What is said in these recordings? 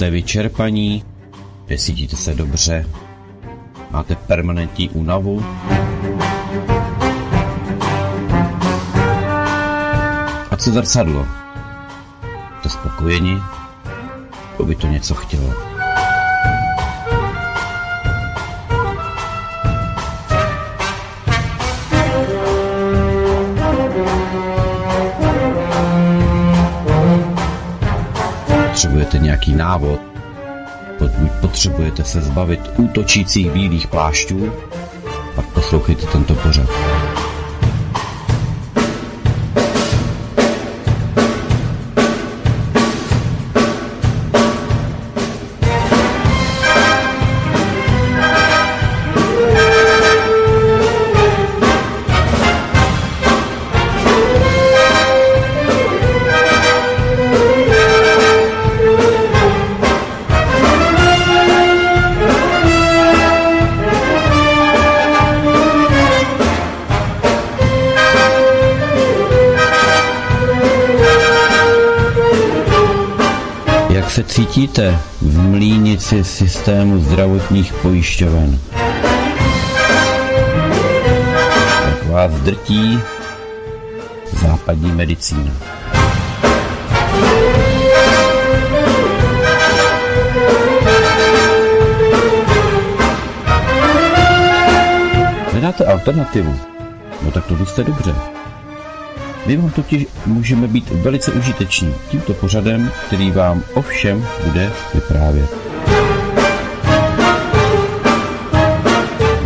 Jste vyčerpaní? Necítíte se dobře? Máte permanentní únavu? A co zrcadlo? Jste spokojeni? To by to něco chtělo. Potřebujete nějaký návod? Pokud potřebujete se zbavit útočících bílých plášťů, pak poslouchejte tento pořad. Systému zdravotních pojišťoven? Jak vás drtí západní medicína? Nedáte alternativu? No tak to jste dobře. My vám totiž můžeme být velice užiteční tímto pořadem, který vám o všem bude vyprávět.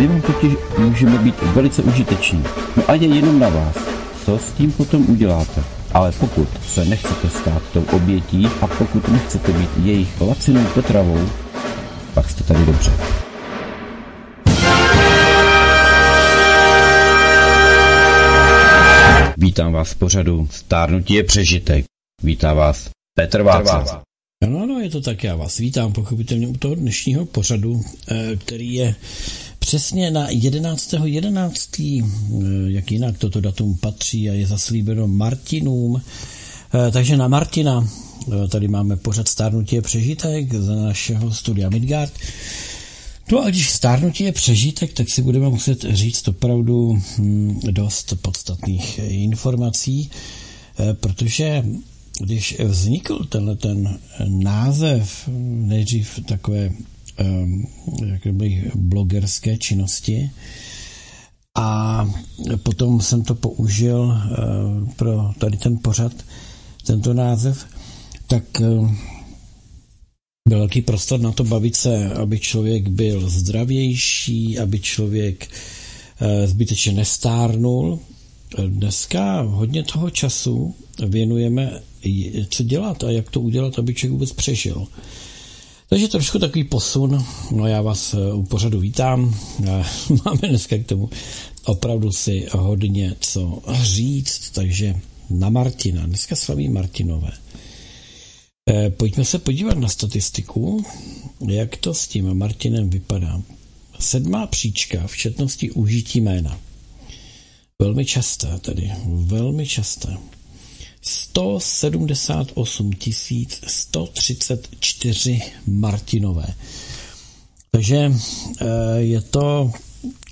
My vám totiž můžeme být velice užiteční. No a je jenom na vás, co s tím potom uděláte. Ale pokud se nechcete stát tou obětí a pokud nechcete být jejich lacinou potravou, pak jste tady dobře. Vítám vás v pořadu Stárnutí je přežitek. Vítá vás Petr Václav. No, no, je to tak, já vás vítám pochopitelně u toho dnešního pořadu, eh, který je přesně na 11.11. 11. Eh, jak jinak toto datum patří a je zaslíbeno Martinům. Eh, takže na Martina tady máme pořad Stárnutí je přežitek z našeho studia Midgard. No a když stárnutí je přežitek, tak si budeme muset říct opravdu hm, dost podstatných informací, protože když vznikl tenhle ten název, nejdřív takové jak bych, blogerské činnosti, a potom jsem to použil pro tady ten pořad, tento název, tak byl velký prostor na to bavit se, aby člověk byl zdravější, aby člověk zbytečně nestárnul. Dneska hodně toho času věnujeme, co dělat a jak to udělat, aby člověk vůbec přežil. Takže trošku takový posun, no já vás u pořadu vítám, máme dneska k tomu opravdu si hodně co říct, takže na Martina, dneska slaví Martinové. Pojďme se podívat na statistiku, jak to s tím Martinem vypadá. Sedmá příčka v četnosti užití jména. Velmi časté tedy, velmi časté. 178 134 Martinové. Takže je to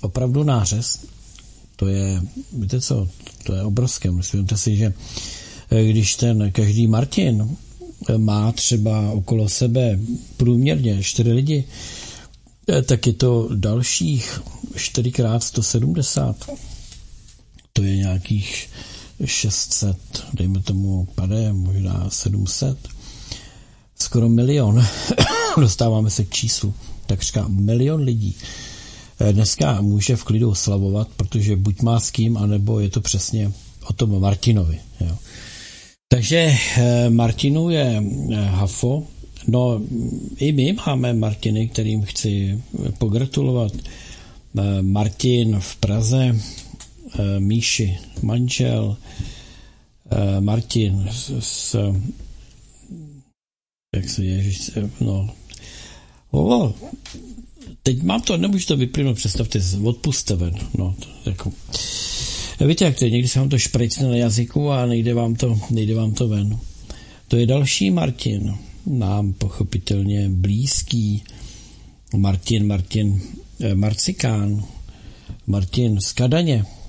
opravdu nářez. To je, víte co, to je obrovské. Myslíte si, že když ten každý Martin má třeba okolo sebe průměrně 4 lidi, tak je to dalších 4x 170. To je nějakých 600, dejme tomu pade, možná 700. Skoro milion. Dostáváme se k číslu. Takřka milion lidí. Dneska může v klidu oslavovat, protože buď má s kým, anebo je to přesně o tom Martinovi. Jo. Takže Martinu je Hafo. No, i my máme Martiny, kterým chci pogratulovat. Martin v Praze, Míši manžel, Martin s, s jak se ježiš, no, o, teď mám to, nemůžu to vyplynout, představte, odpuste ven, no, jako, Víte, jak to je, někdy se vám to šprejcne na jazyku a nejde vám to, nejde vám to ven. To je další Martin. nám pochopitelně blízký Martin, Martin eh, Marcikán, Martin z Kadaně eh,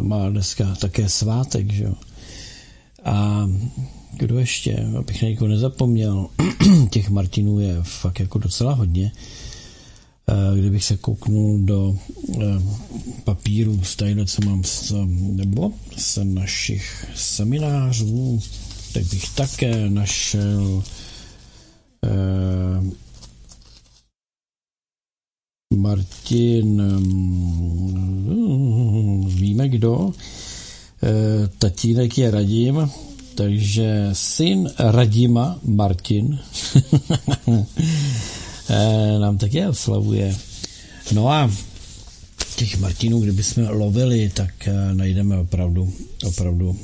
má dneska také svátek, že jo. A kdo ještě, abych na někoho nezapomněl, těch Martinů je fakt jako docela hodně. Eh, kdybych se kouknul do papíru z co mám nebo z našich seminářů, tak bych také našel eh, Martin, mm, víme kdo, eh, tatínek je Radim, takže syn Radima, Martin, eh, nám také oslavuje. No a těch Martinů, kdybychom lovili, tak eh, najdeme opravdu, opravdu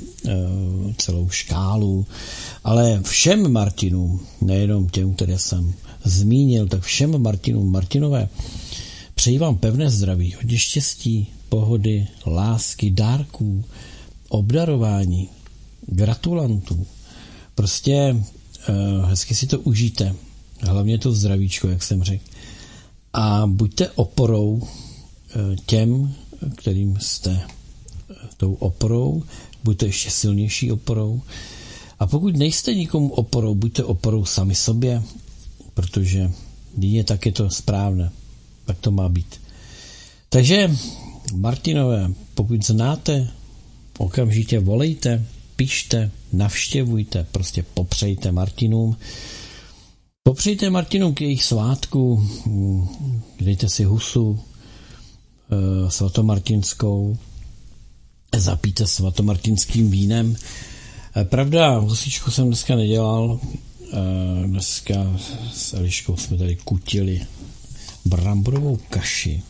celou škálu. Ale všem Martinům, nejenom těm, které jsem zmínil, tak všem Martinům, Martinové, přeji vám pevné zdraví, hodně štěstí, pohody, lásky, dárků, obdarování, gratulantů. Prostě eh, hezky si to užijte. Hlavně to zdravíčko, jak jsem řekl. A buďte oporou těm, kterým jste tou oporou, buďte ještě silnější oporou. A pokud nejste nikomu oporou, buďte oporou sami sobě, protože jedině tak je to správné. Tak to má být. Takže, Martinové, pokud znáte, okamžitě volejte, pište, navštěvujte, prostě popřejte Martinům. Popřejte Martinům k jejich svátku, dejte si husu, Eh, svatomartinskou, zapíte svatomartinským vínem. Eh, pravda, husičku jsem dneska nedělal, eh, dneska s Eliškou jsme tady kutili bramborovou kaši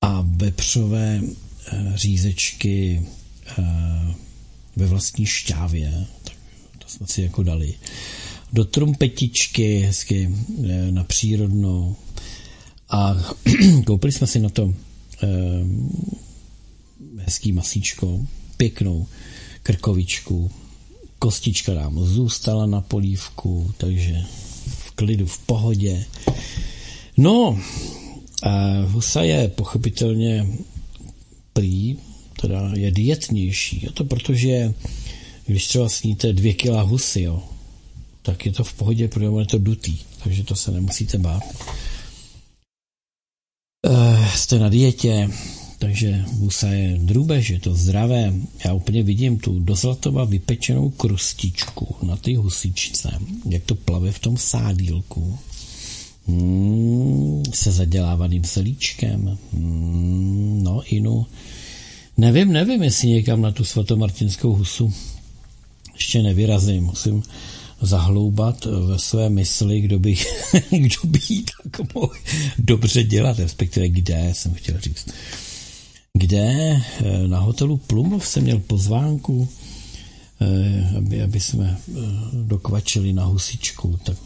a vepřové řízečky ve vlastní šťávě, tak to jsme si jako dali. Do trumpetičky hezky na přírodnou, a koupili jsme si na to eh, hezký masíčko, pěknou krkovičku. Kostička nám zůstala na polívku, takže v klidu, v pohodě. No, husa je pochopitelně prý, teda je dietnější. A to protože, když třeba sníte dvě kila husy, jo, tak je to v pohodě, protože je to dutý, takže to se nemusíte bát uh, jste na dietě, takže husa je drůbež, je to zdravé. Já úplně vidím tu do zlatova vypečenou krustičku na ty husičce, jak to plave v tom sádílku. Hmm, se zadělávaným selíčkem. Hmm, no, inu. Nevím, nevím, jestli někam na tu svatomartinskou husu ještě nevyrazím. Musím zahloubat ve své mysli, kdo by, kdo by jí tak mohl dobře dělat, respektive kde, jsem chtěl říct. Kde eh, na hotelu Plumov jsem měl pozvánku, eh, aby, aby jsme eh, dokvačili na husičku, tak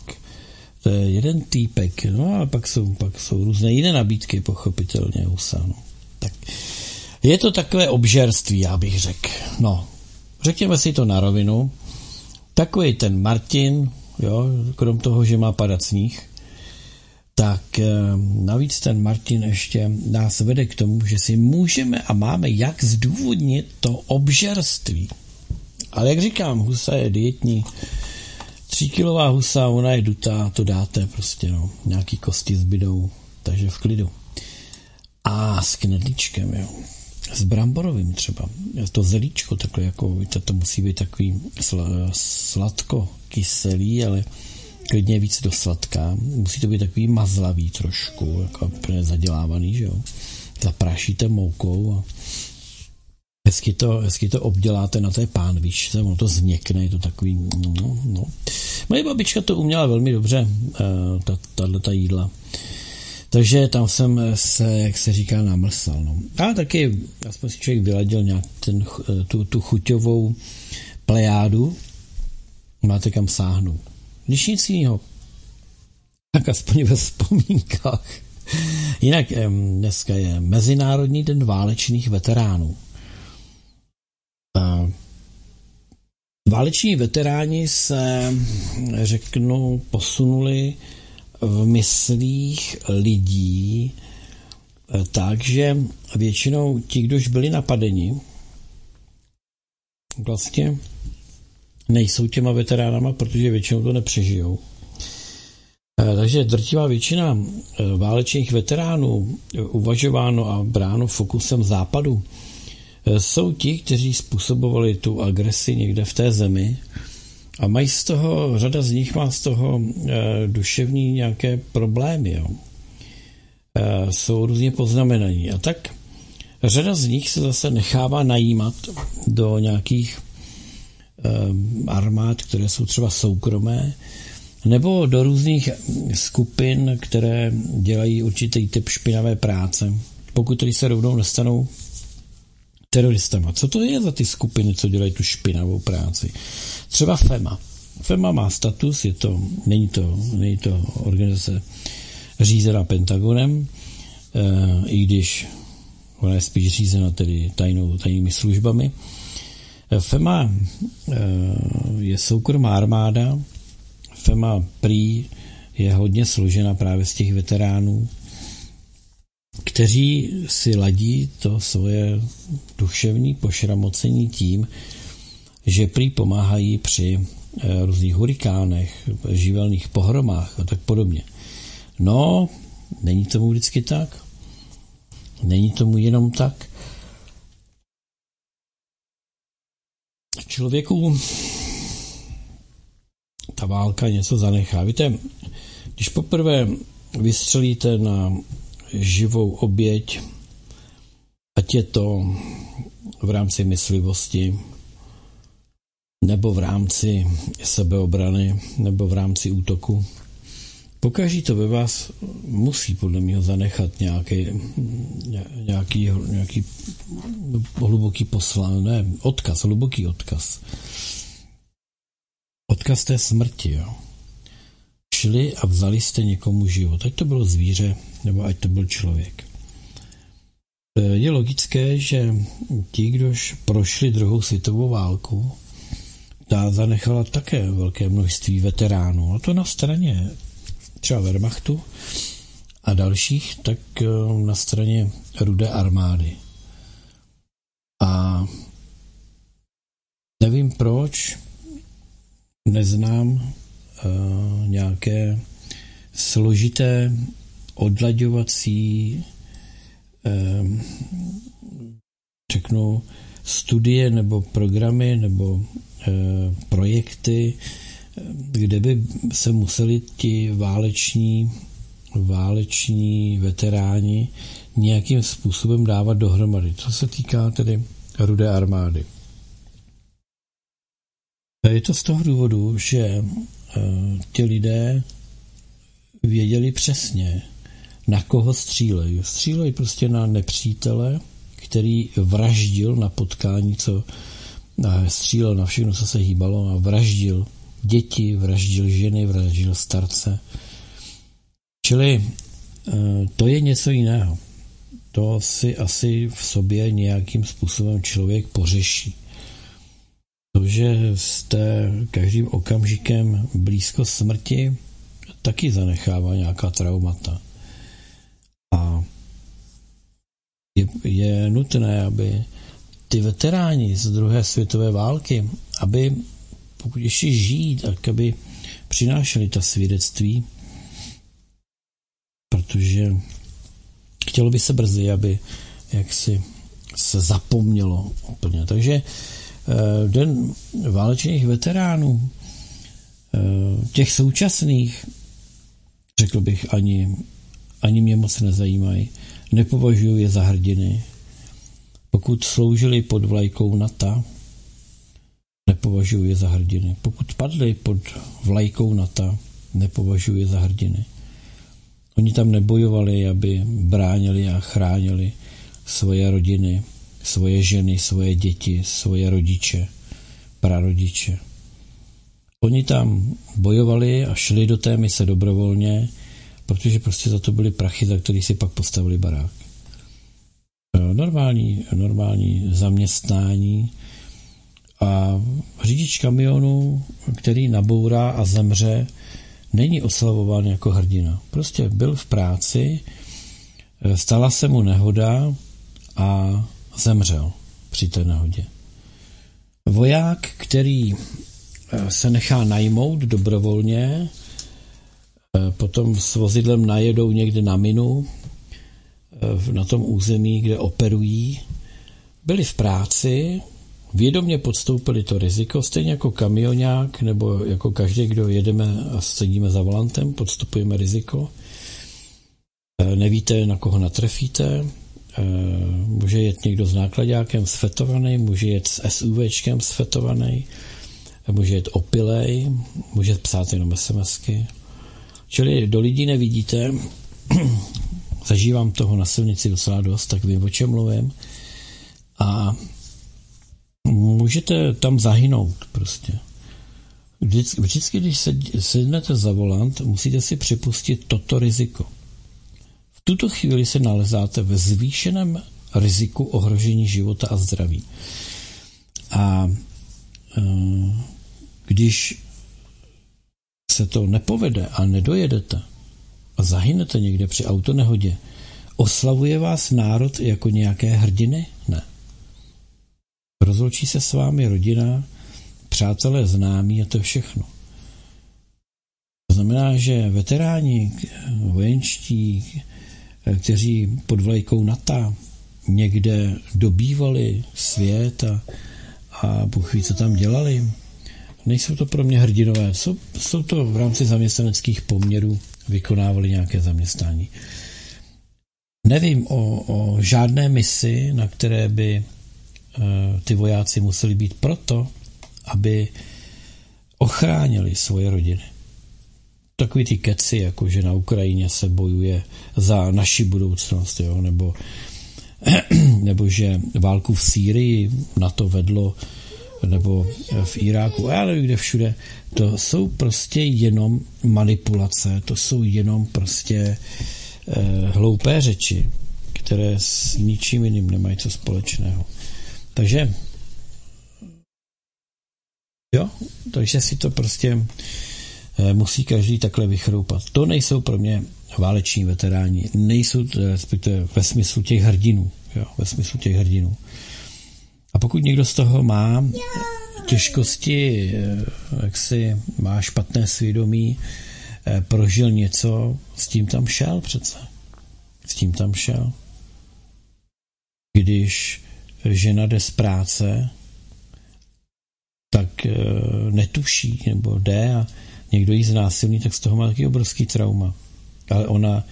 to je jeden týpek, no a pak jsou, pak jsou různé jiné nabídky, pochopitelně husa, no. Tak je to takové obžerství, já bych řekl. No, řekněme si to na rovinu, Takový ten Martin, jo, krom toho, že má padat sníh, tak eh, navíc ten Martin ještě nás vede k tomu, že si můžeme a máme jak zdůvodnit to obžerství. Ale jak říkám, husa je dietní, tříkilová husa, ona je dutá, to dáte prostě, no, nějaký kosti zbydou, takže v klidu. A s knedlíčkem, jo s bramborovým třeba. To zelíčko takhle jako, víte, to musí být takový sl- sladko kyselý, ale klidně víc do sladká. Musí to být takový mazlavý trošku, jako zadělávaný, že jo. Zaprášíte moukou a hezky to, hezky to obděláte na té pánvičce, ono to změkne, je to takový, no, no. Moje babička to uměla velmi dobře, uh, tato ta jídla. Takže tam jsem se, jak se říká, namlsal. No. A taky, aspoň si člověk vyladil nějak ten, tu, tu chuťovou plejádu, máte kam sáhnout. Když nic jiného, tak aspoň ve vzpomínkách. Jinak dneska je Mezinárodní den válečných veteránů. Váleční veteráni se, řeknu, posunuli v myslích lidí takže většinou ti, kdož byli napadeni, vlastně nejsou těma veteránama, protože většinou to nepřežijou. Eh, takže drtivá většina eh, válečných veteránů, eh, uvažováno a bráno fokusem západu, jsou ti, kteří způsobovali tu agresi někde v té zemi a mají z toho, řada z nich má z toho duševní nějaké problémy. Jo. Jsou různě poznamenaní. A tak řada z nich se zase nechává najímat do nějakých armád, které jsou třeba soukromé, nebo do různých skupin, které dělají určitý typ špinavé práce, pokud tedy se rovnou nestanou teroristama. Co to je za ty skupiny, co dělají tu špinavou práci? Třeba FEMA. FEMA má status, je to, není, to, není to organizace řízená Pentagonem, e, i když ona je spíš řízena tedy tajnou, tajnými službami. FEMA e, je soukromá armáda, FEMA prý je hodně složena právě z těch veteránů, kteří si ladí to svoje duševní pošramocení tím, že prý pomáhají při eh, různých hurikánech, živelných pohromách a tak podobně. No, není tomu vždycky tak. Není tomu jenom tak. Člověku ta válka něco zanechá. Víte, když poprvé vystřelíte na živou oběť, ať je to v rámci myslivosti, nebo v rámci sebeobrany, nebo v rámci útoku, pokaží to ve vás musí podle mě zanechat nějaký, nějaký, nějaký hluboký poslán, ne, odkaz, hluboký odkaz odkaz té smrti. Jo. Šli a vzali jste někomu život, ať to bylo zvíře, nebo ať to byl člověk. E, je logické, že ti, kdož prošli druhou světovou válku, ta zanechala také velké množství veteránů. A to na straně třeba Wehrmachtu a dalších, tak e, na straně rudé armády. A nevím proč, neznám nějaké složité odlaďovací uh, řeknu studie nebo programy nebo uh, projekty, kde by se museli ti váleční váleční veteráni nějakým způsobem dávat dohromady. Co se týká tedy rudé armády. Je to z toho důvodu, že eh, ti lidé věděli přesně, na koho střílejí. Střílejí prostě na nepřítele, který vraždil na potkání, co střílel na všechno, co se hýbalo a vraždil děti, vraždil ženy, vraždil starce. Čili eh, to je něco jiného. To si asi v sobě nějakým způsobem člověk pořeší. To, že jste každým okamžikem blízko smrti, taky zanechává nějaká traumata. A je, je nutné, aby ty veteráni z druhé světové války, aby pokud ještě žijí, tak aby přinášeli ta svědectví, protože chtělo by se brzy, aby jaksi se zapomnělo úplně. Takže den válečných veteránů, eh, těch současných, řekl bych, ani, ani mě moc nezajímají. Nepovažuji je za hrdiny. Pokud sloužili pod vlajkou NATO, nepovažuji je za hrdiny. Pokud padli pod vlajkou NATO, nepovažuji je za hrdiny. Oni tam nebojovali, aby bránili a chránili svoje rodiny, svoje ženy, svoje děti, svoje rodiče, prarodiče. Oni tam bojovali a šli do té mise dobrovolně, protože prostě za to byly prachy, za který si pak postavili barák. E, normální, normální zaměstnání A řidič kamionu, který nabourá a zemře, není oslavován jako hrdina. Prostě byl v práci, stala se mu nehoda a zemřel při té nehodě. Voják, který eh, se nechá najmout dobrovolně, eh, potom s vozidlem najedou někde na minu, eh, na tom území, kde operují, byli v práci, vědomě podstoupili to riziko, stejně jako kamionák, nebo jako každý, kdo jedeme a sedíme za volantem, podstupujeme riziko. Nevíte, na koho natrefíte, může jet někdo s nákladňákem sfetovaný, může jet s SUVčkem sfetovaný, může jet opilej, může psát jenom SMSky. Čili do lidí nevidíte, zažívám toho na silnici docela dost, tak vím, o čem mluvím. A můžete tam zahynout prostě. Vždycky, vždycky když sednete za volant, musíte si připustit toto riziko. Tuto chvíli se nalezáte ve zvýšeném riziku ohrožení života a zdraví. A e, když se to nepovede a nedojedete a zahynete někde při autonehodě, oslavuje vás národ jako nějaké hrdiny? Ne. Rozloučí se s vámi rodina, přátelé, známí a to je všechno. To znamená, že veteráni vojenští, kteří pod vlajkou NATO někde dobývali svět a, a Bůh ví, co tam dělali, nejsou to pro mě hrdinové. Jsou, jsou to v rámci zaměstnaneckých poměrů, vykonávali nějaké zaměstnání. Nevím o, o žádné misi, na které by Eh, ty vojáci museli být proto, aby ochránili svoje rodiny. Takový ty keci, jako že na Ukrajině se bojuje za naši budoucnost, jo, nebo, nebo že válku v Sýrii na to vedlo, nebo v Iráku, a já nevím, kde všude, to jsou prostě jenom manipulace, to jsou jenom prostě eh, hloupé řeči, které s ničím jiným nemají co společného. Takže jo, takže si to prostě eh, musí každý takhle vychroupat. To nejsou pro mě váleční veteráni, nejsou, respektive ve smyslu těch hrdinů, jo, ve smyslu těch hrdinů. A pokud někdo z toho má těžkosti, eh, jak si má špatné svědomí, eh, prožil něco, s tím tam šel přece. S tím tam šel. Když žena jde z práce, tak netuší, nebo jde a někdo jí znásilní, tak z toho má taky obrovský trauma. Ale ona,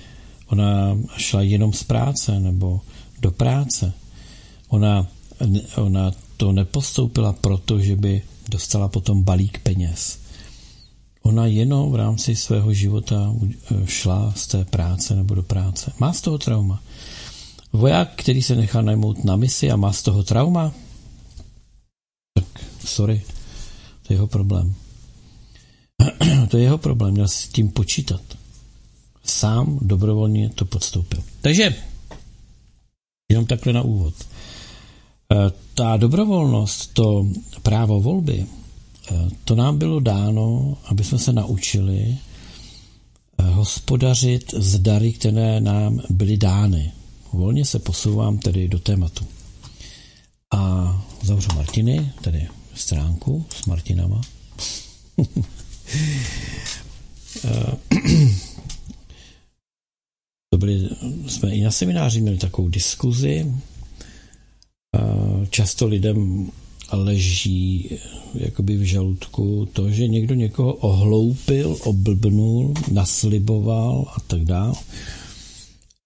ona šla jenom z práce nebo do práce. Ona, ona to nepostoupila proto, že by dostala potom balík peněz. Ona jenom v rámci svého života e, šla z té práce nebo do práce. Má z toho trauma. Voják, který se nechá najmout na misi a má z toho trauma, tak sorry, to je jeho problém. to je jeho problém, měl s tím počítat. Sám dobrovolně to podstoupil. Takže, jenom takhle na úvod. E, ta dobrovolnost, to právo volby, e, to nám bylo dáno, aby jsme se naučili e, hospodařit s dary, které nám byly dány. Volně se posouvám tedy do tématu. A zavřu Martiny, tedy stránku s Martinama. to byli, jsme i na semináři měli takovou diskuzi. Často lidem leží jakoby v žaludku to, že někdo někoho ohloupil, oblbnul, nasliboval a tak dále.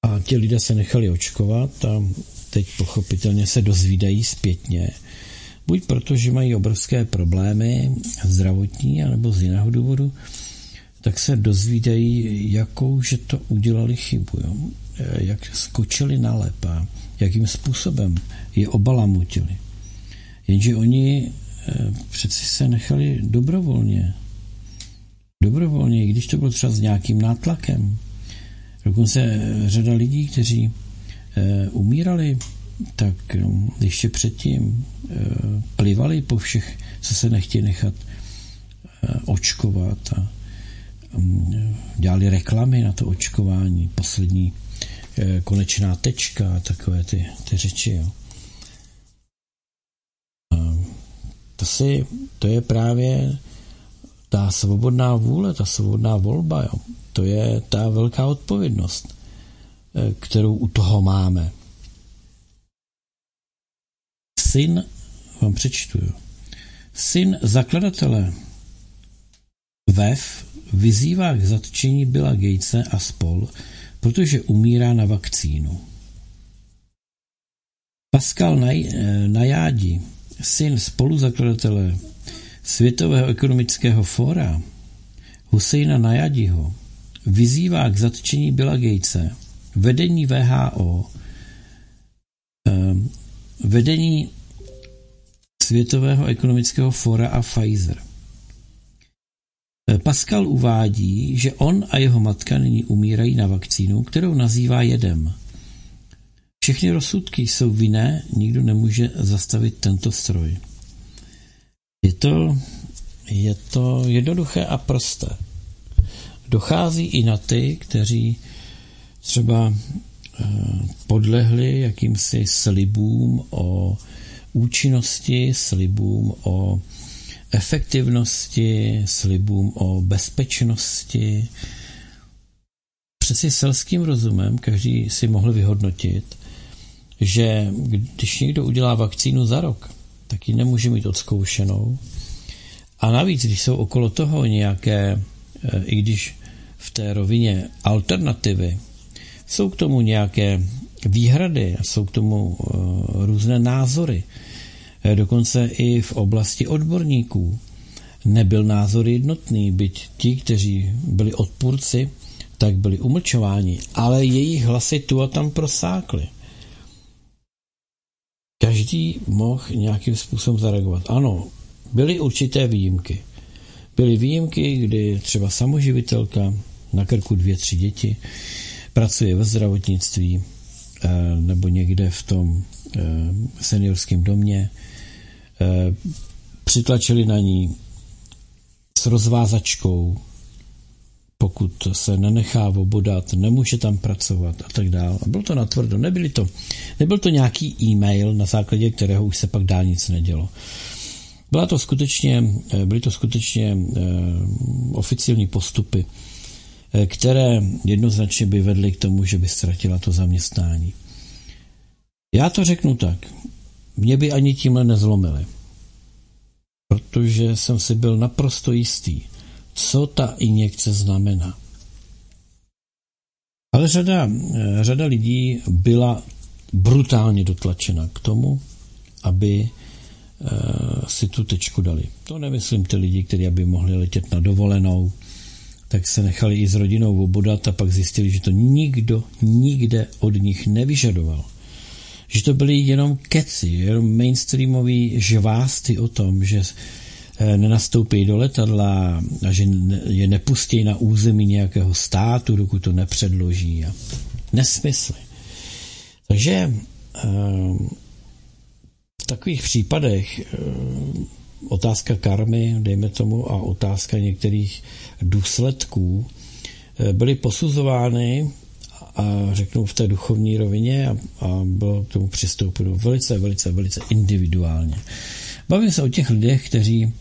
A ti lidé se nechali očkovat a teď pochopitelně se dozvídají zpětně, buď proto, že mají obrovské problémy zdravotní, anebo z jiného důvodu, tak se dozvídají, jakou, že to udělali chybu, jo? jak skočili na lep a jakým způsobem je obalamutili. Jenže oni eh, přeci se nechali dobrovolně. Dobrovolně, i když to bylo třeba s nějakým nátlakem. Dokonce řada lidí, kteří e, umírali tak hm, ještě předtím eh, plivali po všech, co se nechtějí nechat eh, očkovat a hm, dělali reklamy na to očkování, poslední konečná tečka a takové ty, ty řeči. Jo. To, si, to je právě ta svobodná vůle, ta svobodná volba, jo. to je ta velká odpovědnost, kterou u toho máme syn, vám přečtu, syn zakladatele. VEF vyzývá k zatčení Billa Gatese a spol, protože umírá na vakcínu. Pascal Najádi, syn spoluzakladatele Světového ekonomického fóra Husejna Najadiho, vyzývá k zatčení Billa Gatese, vedení VHO, vedení Světového ekonomického fora a Pfizer. Pascal uvádí, že on a jeho matka nyní umírají na vakcínu, kterou nazývá jedem. Všechny rozsudky jsou vinné, nikdo nemůže zastavit tento stroj. Je to, je to jednoduché a prosté. Dochází i na ty, kteří třeba eh, podlehli jakýmsi slibům o účinnosti, slibům o efektivnosti, slibům o bezpečnosti. Přeci selským rozumem každý si mohl vyhodnotit, že když někdo udělá vakcínu za rok, tak ji nemůže mít odzkoušenou. A navíc, když jsou okolo toho nějaké, eh, i když v té rovině alternativy, jsou k tomu nějaké výhrady, jsou k tomu eh, různé názory, dokonce i v oblasti odborníků. Nebyl názor jednotný, byť ti, kteří byli odpůrci, tak byli umlčováni, ale jejich hlasy tu a tam prosákly. Každý mohl nějakým způsobem zareagovat. Ano, byly určité výjimky. Byly výjimky, kdy třeba samoživitelka na krku dvě, tři děti pracuje ve zdravotnictví, Eh, nebo někde v tom eh, seniorském domě, eh, přitlačili na ní s rozvázačkou, pokud se nenechá obodat, nemůže tam pracovat a tak dále. A bylo to natvrdo. Nebyli to, nebyl to nějaký e-mail, na základě kterého už se pak dál nic nedělo. Byla to skutečně, byly to skutečně oficiální postupy Eh, které jednoznačně by vedly k tomu, že by ztratila to zaměstnání. Já to řeknu tak. Mě by ani tímhle nezlomili. Protože jsem si byl naprosto jistý, co ta injekce znamená. Ale řada, řada lidí byla brutálně dotlačena k tomu, aby eh, si tu tečku dali. To nemyslím ty lidi, kteří by mohli letět na dovolenou, tak se nechali i s rodinou obodat a pak zjistili, že to nikdo nikde od nich nevyžadoval. Že to byly jenom keci, jenom mainstreamový žvásty o tom, že eh, nenastoupí do letadla a že je nepustí na území nějakého státu, dokud to nepředloží. A nesmysly. Takže eh, v takových případech eh, otázka karmy, dejme tomu, a otázka některých důsledků byly posuzovány a řeknu v té duchovní rovině a, a bylo k tomu přistoupeno velice, velice, velice individuálně. Bavím se o těch lidech, kteří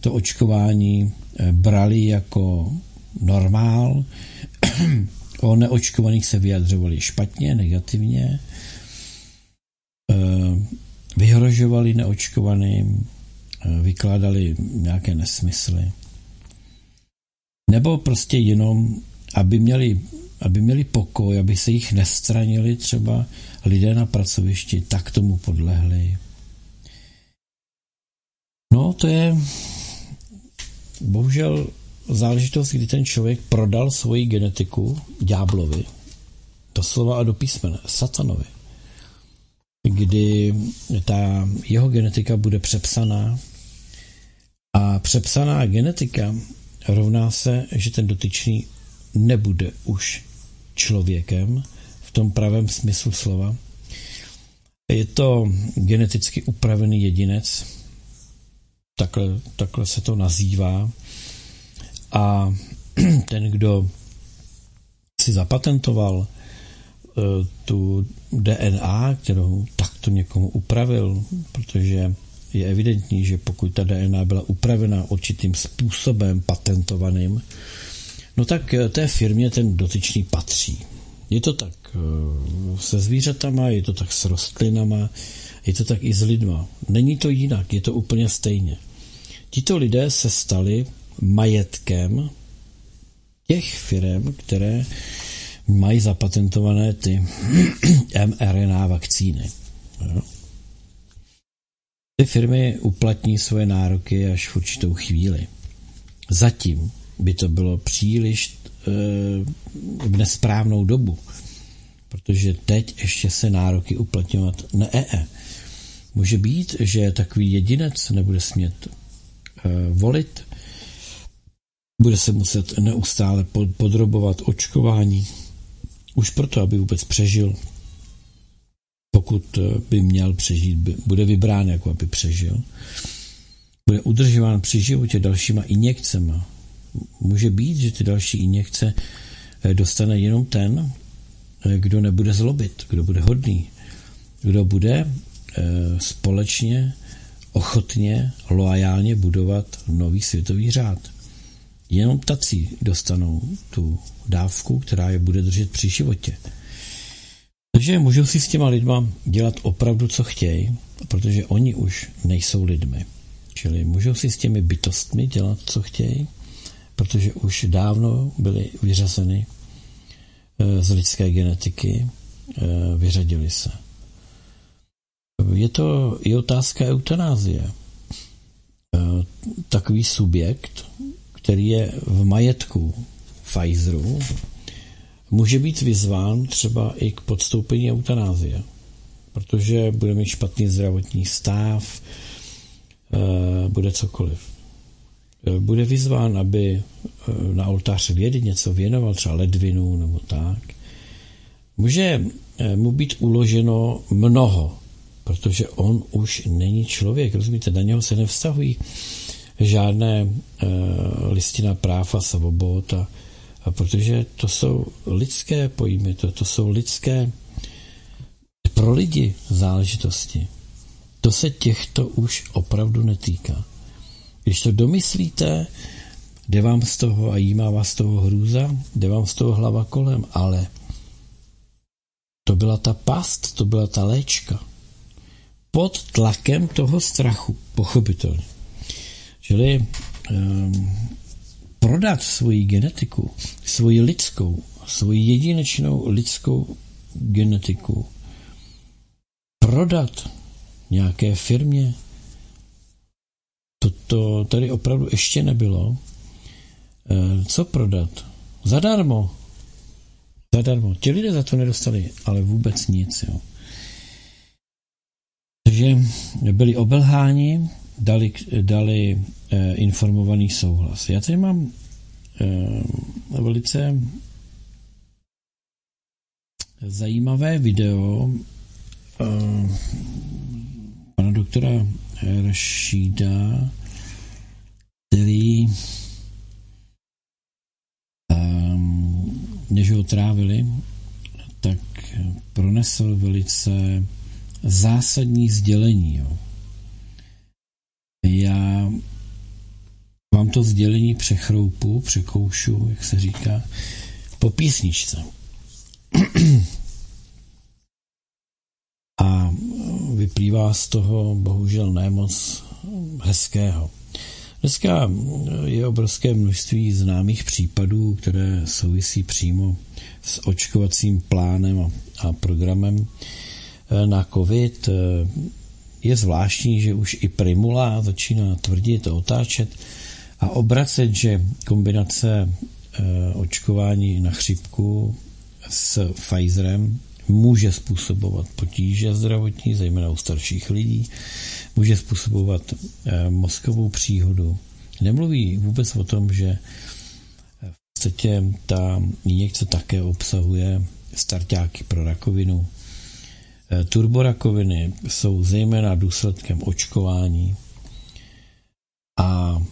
to očkování eh, brali jako normál, o neočkovaných se vyjadřovali špatně, negativně, eh, vyhrožovali neočkovaným, vykládali nějaké nesmysly. Nebo prostě jenom, aby měli, aby měli pokoj, aby se jich nestranili třeba lidé na pracovišti, tak tomu podlehli. No, to je bohužel záležitost, kdy ten člověk prodal svoji genetiku ďáblovi, doslova a do písmene, satanovi, kdy ta jeho genetika bude přepsaná a přepsaná genetika rovná se, že ten dotyčný nebude už člověkem v tom pravém smyslu slova. Je to geneticky upravený jedinec, takhle, takhle se to nazývá. A ten, kdo si zapatentoval eh, tu DNA, kterou takto někomu upravil, protože je evidentní, že pokud ta DNA byla upravena určitým způsobem patentovaným, no tak eh, té firmě ten dotyčný patří. Je to tak eh, se zvířatama, je to tak s rostlinama, je to tak i s lidma. Není to jinak, je to úplně stejně. Tito lidé se stali majetkem těch firm, které mají zapatentované ty mRNA vakcíny. Ty firmy uplatní svoje nároky až v určitou chvíli. Zatím by to bylo příliš e, v nesprávnou dobu, protože teď ještě se nároky uplatňovat ne. Může být, že takový jedinec nebude smět e, volit, bude se muset neustále podrobovat očkování, už proto, aby vůbec přežil. Pokud eh, by měl přežít, bude vybrán jako aby přežil. Bude udržován při životě dalšíma injekcema. Může být, že ty další injekce eh, dostane jenom ten, eh, kdo nebude zlobit, kdo bude hodný, kdo bude společně, ochotně, loajálně budovat nový světový řád. Jenom tací dostanou tu dávku, která je bude držet při životě. Takže můžou si s těma lidma dělat opravdu, co chtějí, protože oni už nejsou lidmi. Čili můžou si s těmi bytostmi dělat, co chtějí, protože už dávno byly vyřazeny eh, z lidské genetiky, eh, vyřadili se. Je to i otázka eutanázie. Eh, takový subjekt který je v majetku Pfizeru, může být vyzván třeba i k podstoupení eutanázie, protože bude mít špatný zdravotní stav, bude cokoliv. Eh, bude vyzván, aby eh, na oltář vědy něco věnoval, třeba ledvinu nebo tak. Může mu být uloženo mnoho, protože on už není člověk, rozumíte, na něho se nevztahují žádné listina práv a svobod, a, a protože to jsou lidské pojmy, to, to jsou lidské pro lidi záležitosti. To se těchto už opravdu netýká. Když to domyslíte, jde vám z toho a jímá vás z toho hrůza, jde vám z toho hlava kolem, ale to byla ta past, to byla ta léčka. Pod tlakem toho strachu, pochopitelně. Čili um, prodat svoji genetiku, svoji lidskou, svoji jedinečnou lidskou genetiku, prodat nějaké firmě, to, to tady opravdu ještě nebylo. E, co prodat? Zadarmo. Zadarmo. Ti lidé za to nedostali, ale vůbec nic. Jo. Takže byli obelháni, dali, dali eh, informovaný souhlas. Já tady mám eh, velice zajímavé video eh, pana doktora Rašída, který eh, než ho trávili, tak pronesl velice zásadní sdělení. Jo. Já vám to sdělení přechroupu, překoušu, jak se říká, po písničce. A vyplývá z toho bohužel nemoc hezkého. Dneska je obrovské množství známých případů, které souvisí přímo s očkovacím plánem a, programem na COVID. Je zvláštní, že už i Primula začíná tvrdit a otáčet a obracet, že kombinace e, očkování na chřipku s Pfizerem může způsobovat potíže zdravotní, zejména u starších lidí, může způsobovat e, mozkovou příhodu. Nemluví vůbec o tom, že v podstatě ta injekce také obsahuje startáky pro rakovinu, Turborakoviny jsou zejména důsledkem očkování a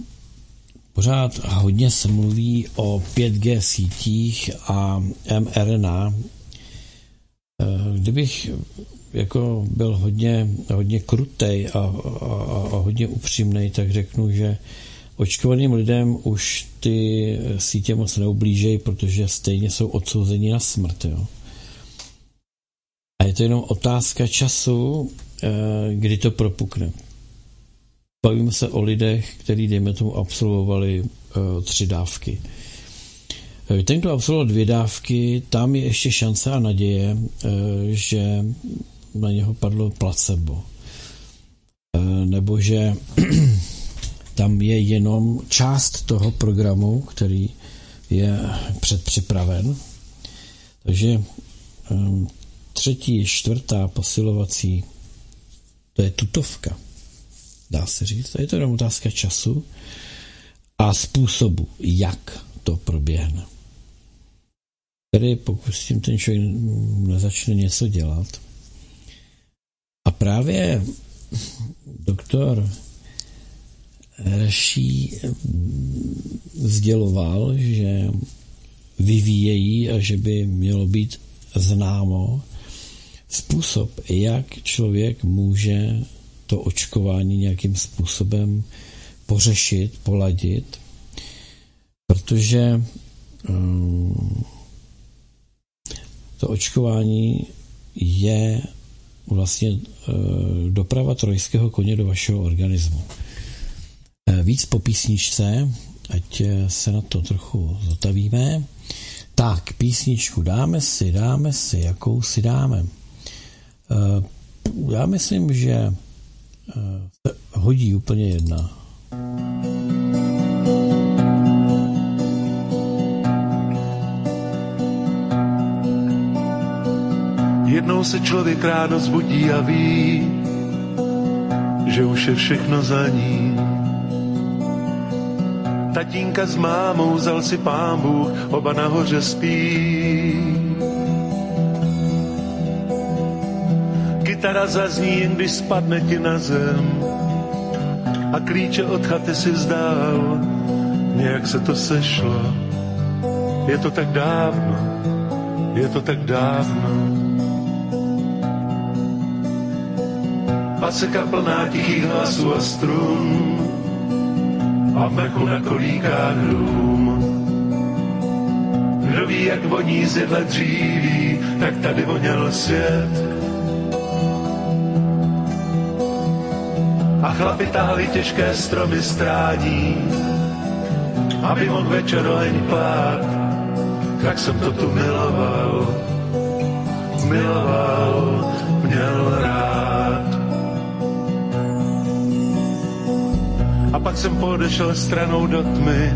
pořád hodně se mluví o 5G sítích a mRNA. Kdybych jako byl hodně, hodně krutej a, a, a hodně upřímnej, tak řeknu, že očkovaným lidem už ty sítě moc neublížejí, protože stejně jsou odsouzeni na smrt. Jo. A je to jenom otázka času, eh, kdy to propukne. Bavíme se o lidech, kteří, dejme tomu, absolvovali eh, tři dávky. Eh, ten, kdo absolvoval dvě dávky, tam je ještě šance a naděje, že na něho padlo placebo. Nebo že tam je jenom část toho programu, který je předpřipraven. Takže třetí, čtvrtá posilovací, to je tutovka, dá se říct. Je to jenom otázka času a způsobu, jak to proběhne. Tedy pokud s tím ten člověk nezačne něco dělat. A právě doktor Reší sděloval, že vyvíjejí a že by mělo být známo, způsob, jak člověk může to očkování nějakým způsobem pořešit, poladit, protože um, to očkování je vlastně uh, doprava trojského koně do vašeho organismu. Uh, víc po písničce, ať se na to trochu zotavíme. Tak, písničku dáme si, dáme si, jakou si dáme. Já myslím, že hodí úplně jedna. Jednou se člověk ráno zbudí a ví, že už je všechno za ním. Tatínka s mámou vzal si pán Bůh, oba nahoře spí. Kytara zazní, když spadne ti na zem a klíče od chaty si vzdál, nějak se to sešlo. Je to tak dávno, je to tak dávno. Paseka plná tichých hlasů a strun a v mrchu na kolíkách dům. Kdo ví, jak voní z jedle dříví, tak tady voněl svět a chlapi tahli těžké stromy strádí, aby mohl večer oheň plát, tak jsem to tu miloval, miloval, měl rád. Pak jsem podešel stranou do tmy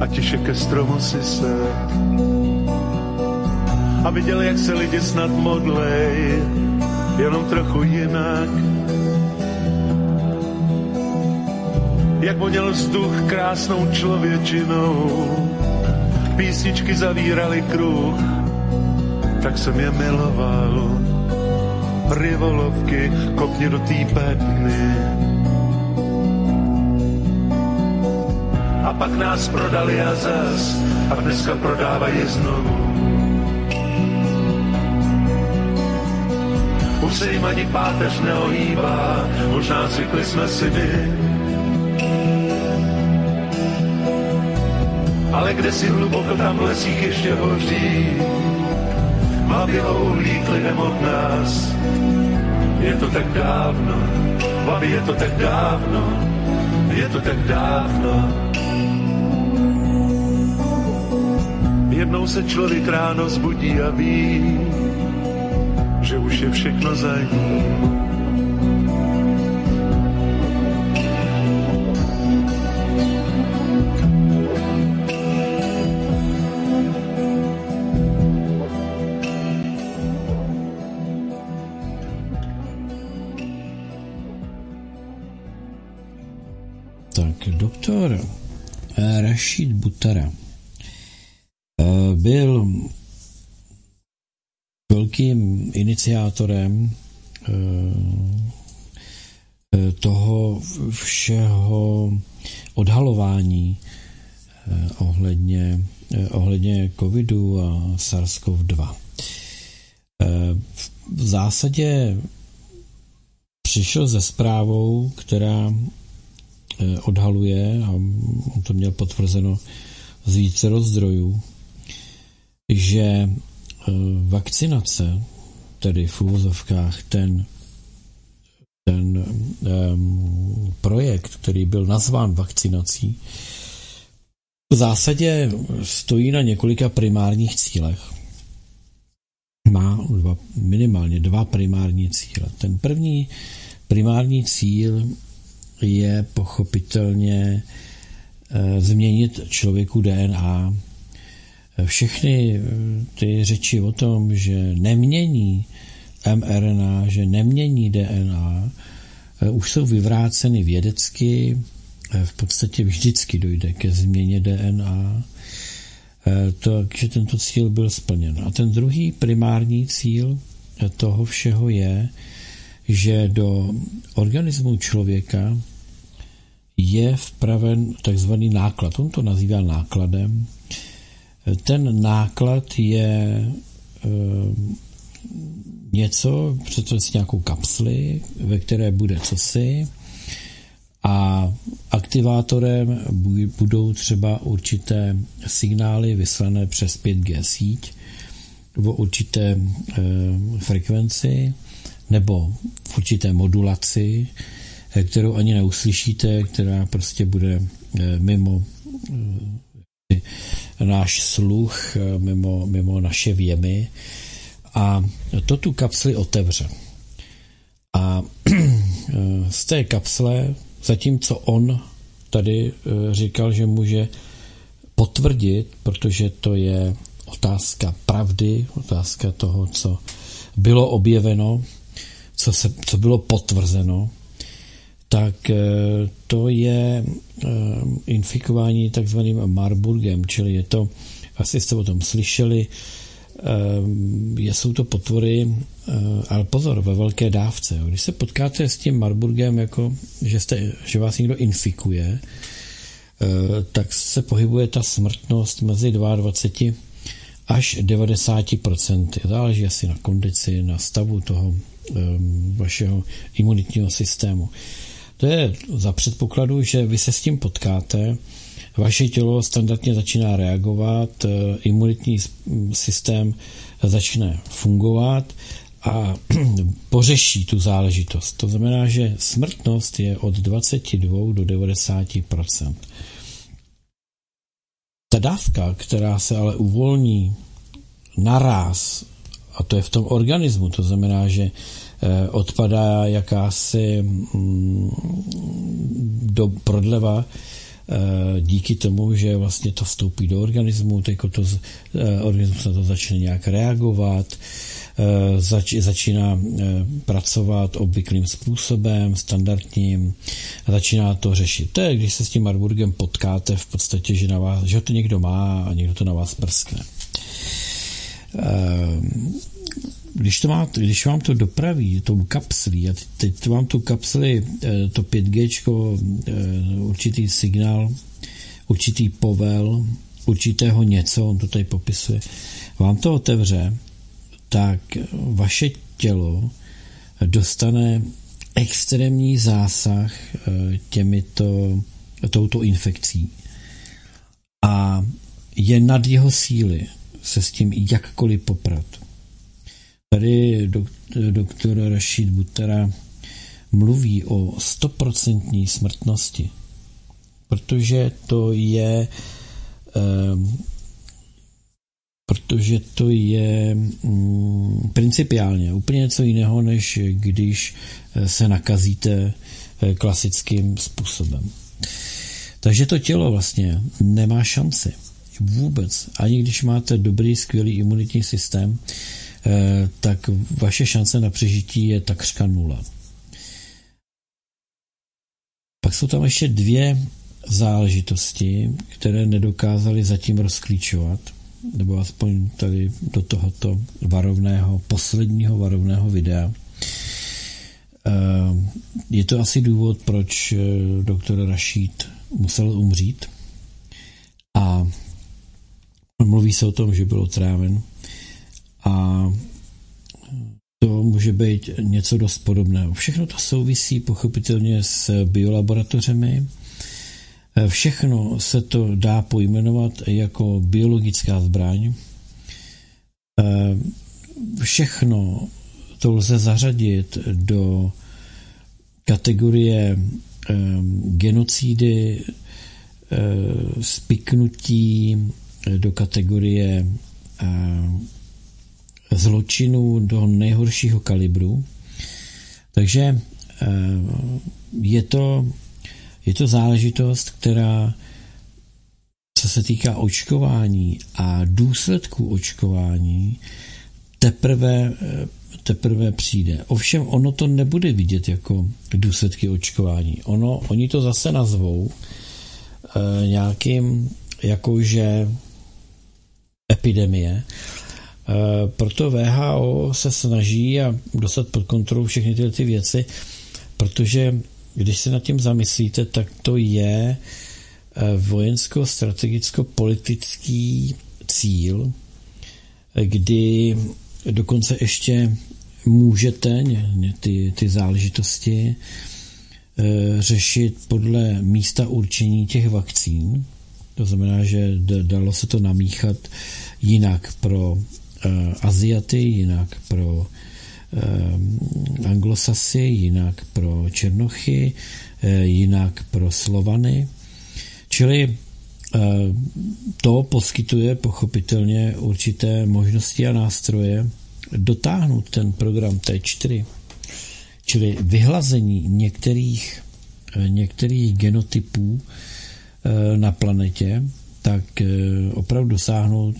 a tiše ke stromu si se a viděl, jak se lidi snad modlej, jenom trochu jinak jak voněl vzduch krásnou člověčinou. Písničky zavíraly kruh, tak jsem je miloval. Rivolovky, kopně do té bedny. Pak nás prodali a zas, a dneska prodávají znovu. Už se jim ani páteř neohýbá, možná zvykli jsme si my, ale kde si hluboko tam v lesích ještě hoří. Má bělou lidem od nás. Je to tak dávno, babi, je to tak dávno, je to tak dávno. Jednou se člověk ráno zbudí a ví, že už je všechno za ním doktor eh, Rashid Butara byl velkým iniciátorem toho všeho odhalování ohledně, ohledně covidu a SARS-CoV-2. V zásadě přišel ze zprávou, která eh, odhaluje, a on to měl potvrzeno z více zdrojů, že eh, vakcinace, tedy v úvozovkách ten, ten um, projekt, který byl nazván vakcinací, v zásadě stojí na několika primárních cílech má dva, minimálně dva primární cíle. Ten první primární cíl je pochopitelně e, změnit člověku DNA. Všechny ty řeči o tom, že nemění mRNA, že nemění DNA, e, už jsou vyvráceny vědecky. E, v podstatě vždycky dojde ke změně DNA Eh, takže tento cíl byl splněn. A ten druhý primární cíl eh, toho všeho je, že do organismu člověka je vpraven takzvaný náklad. On to nazývá nákladem. Eh, ten náklad je něco, představit nějakou kapsli, ve které bude cosi, a aktivátorem budou třeba určité signály vyslané přes 5G síť v určité e, frekvenci nebo v určité modulaci, e, kterou ani neuslyšíte, která prostě bude e, mimo náš sluch, mimo, mimo naše věmy a to tu kapsli otevře. A z té kapsle Zatímco on tady eh, říkal, že může potvrdit, protože to je otázka pravdy, otázka toho, co bylo objeveno, co, se, co bylo potvrzeno, tak eh, to je eh, infikování takzvaným Marburgem, čili je to, asi jste o tom slyšeli, Ehm, jsou to potvory, eh, ale pozor, ve velké dávce. Když se potkáte s tím Marburgem, jako, že, jste, že vás někdo infikuje, eh, tak se pohybuje ta smrtnost mezi 22 až 90% Záleží asi na kondici, na stavu toho vašeho imunitního systému. To je za předpokladu, že vy se s tím potkáte, vaše tělo standardně začíná reagovat, eh, imunitní systém začne fungovat a pořeší tu záležitost. To znamená, že smrtnost je od 22 do 90% Ta dávka, která se ale uvolní naraz, a to je v tom organismu, to znamená, že odpadá jakási mm, do prodleva Eh, díky tomu, že vlastně to vstoupí do organismu, teď to eh, organismus na to začne nějak reagovat, eh, zač, začíná pracovat obvyklým způsobem, standardním a začíná to řešit. To je, když se s tím Marburgem potkáte v podstatě, že, na vás, že to někdo má a někdo to na vás prskne když, to má, když vám to dopraví tou kapslí a teď vám tu kapsli, eh, to 5G, eh, určitý signál, určitý povel, určitého něco, on to tady popisuje, vám to otevře, tak vaše tělo dostane extrémní zásah eh, těmito, touto infekcí a je nad jeho síly se s tím jakkoliv poprat. Tady doktor Rashid Butera mluví o stoprocentní smrtnosti, protože to je um, protože to je um, principiálně úplně něco jiného, než když se nakazíte eh, klasickým způsobem. Takže to tělo vlastně nemá šanci vůbec. Ani když máte dobrý, skvělý imunitní systém, Eh, tak vaše šance na přežití je takřka nula. Pak jsou tam ještě dvě záležitosti, které nedokázali zatím rozklíčovat. nebo aspoň tady do tohoto varovného, posledního varovného videa. Eh, je to asi důvod, proč eh, doktor Rashid musel umřít a mluví se o tom, že byl otráven a to může být něco dost podobného. Všechno to souvisí pochopitelně s biolaboratořemi, Všechno se to dá pojmenovat jako biologická zbraň. Všechno to lze zařadit do kategorie genocídy, spiknutí, do kategorie zločinů do nejhoršího kalibru. Takže je to je to záležitost, která co se týká očkování a důsledků očkování, teprve, teprve přijde. Ovšem ono to nebude vidět jako důsledky očkování. Ono, oni to zase nazvou e, nějakým jakože epidemie. E, proto VHO se snaží a dostat pod kontrolu všechny tyhle ty věci, protože když se nad tím zamyslíte, tak to je eh, vojensko-strategicko-politický cíl, kdy dokonce ještě můžete ty, ty záležitosti eh, řešit podle místa určení těch vakcín. To znamená, že dalo se to namíchat jinak pro eh, Aziaty, jinak pro Eh, anglosasy, jinak pro černochy, eh, jinak pro Slovany. Čili eh, to poskytuje pochopitelně určité možnosti a nástroje dotáhnout ten program T4, čili vyhlazení některých, některých genotypů na planetě, tak opravdu dosáhnout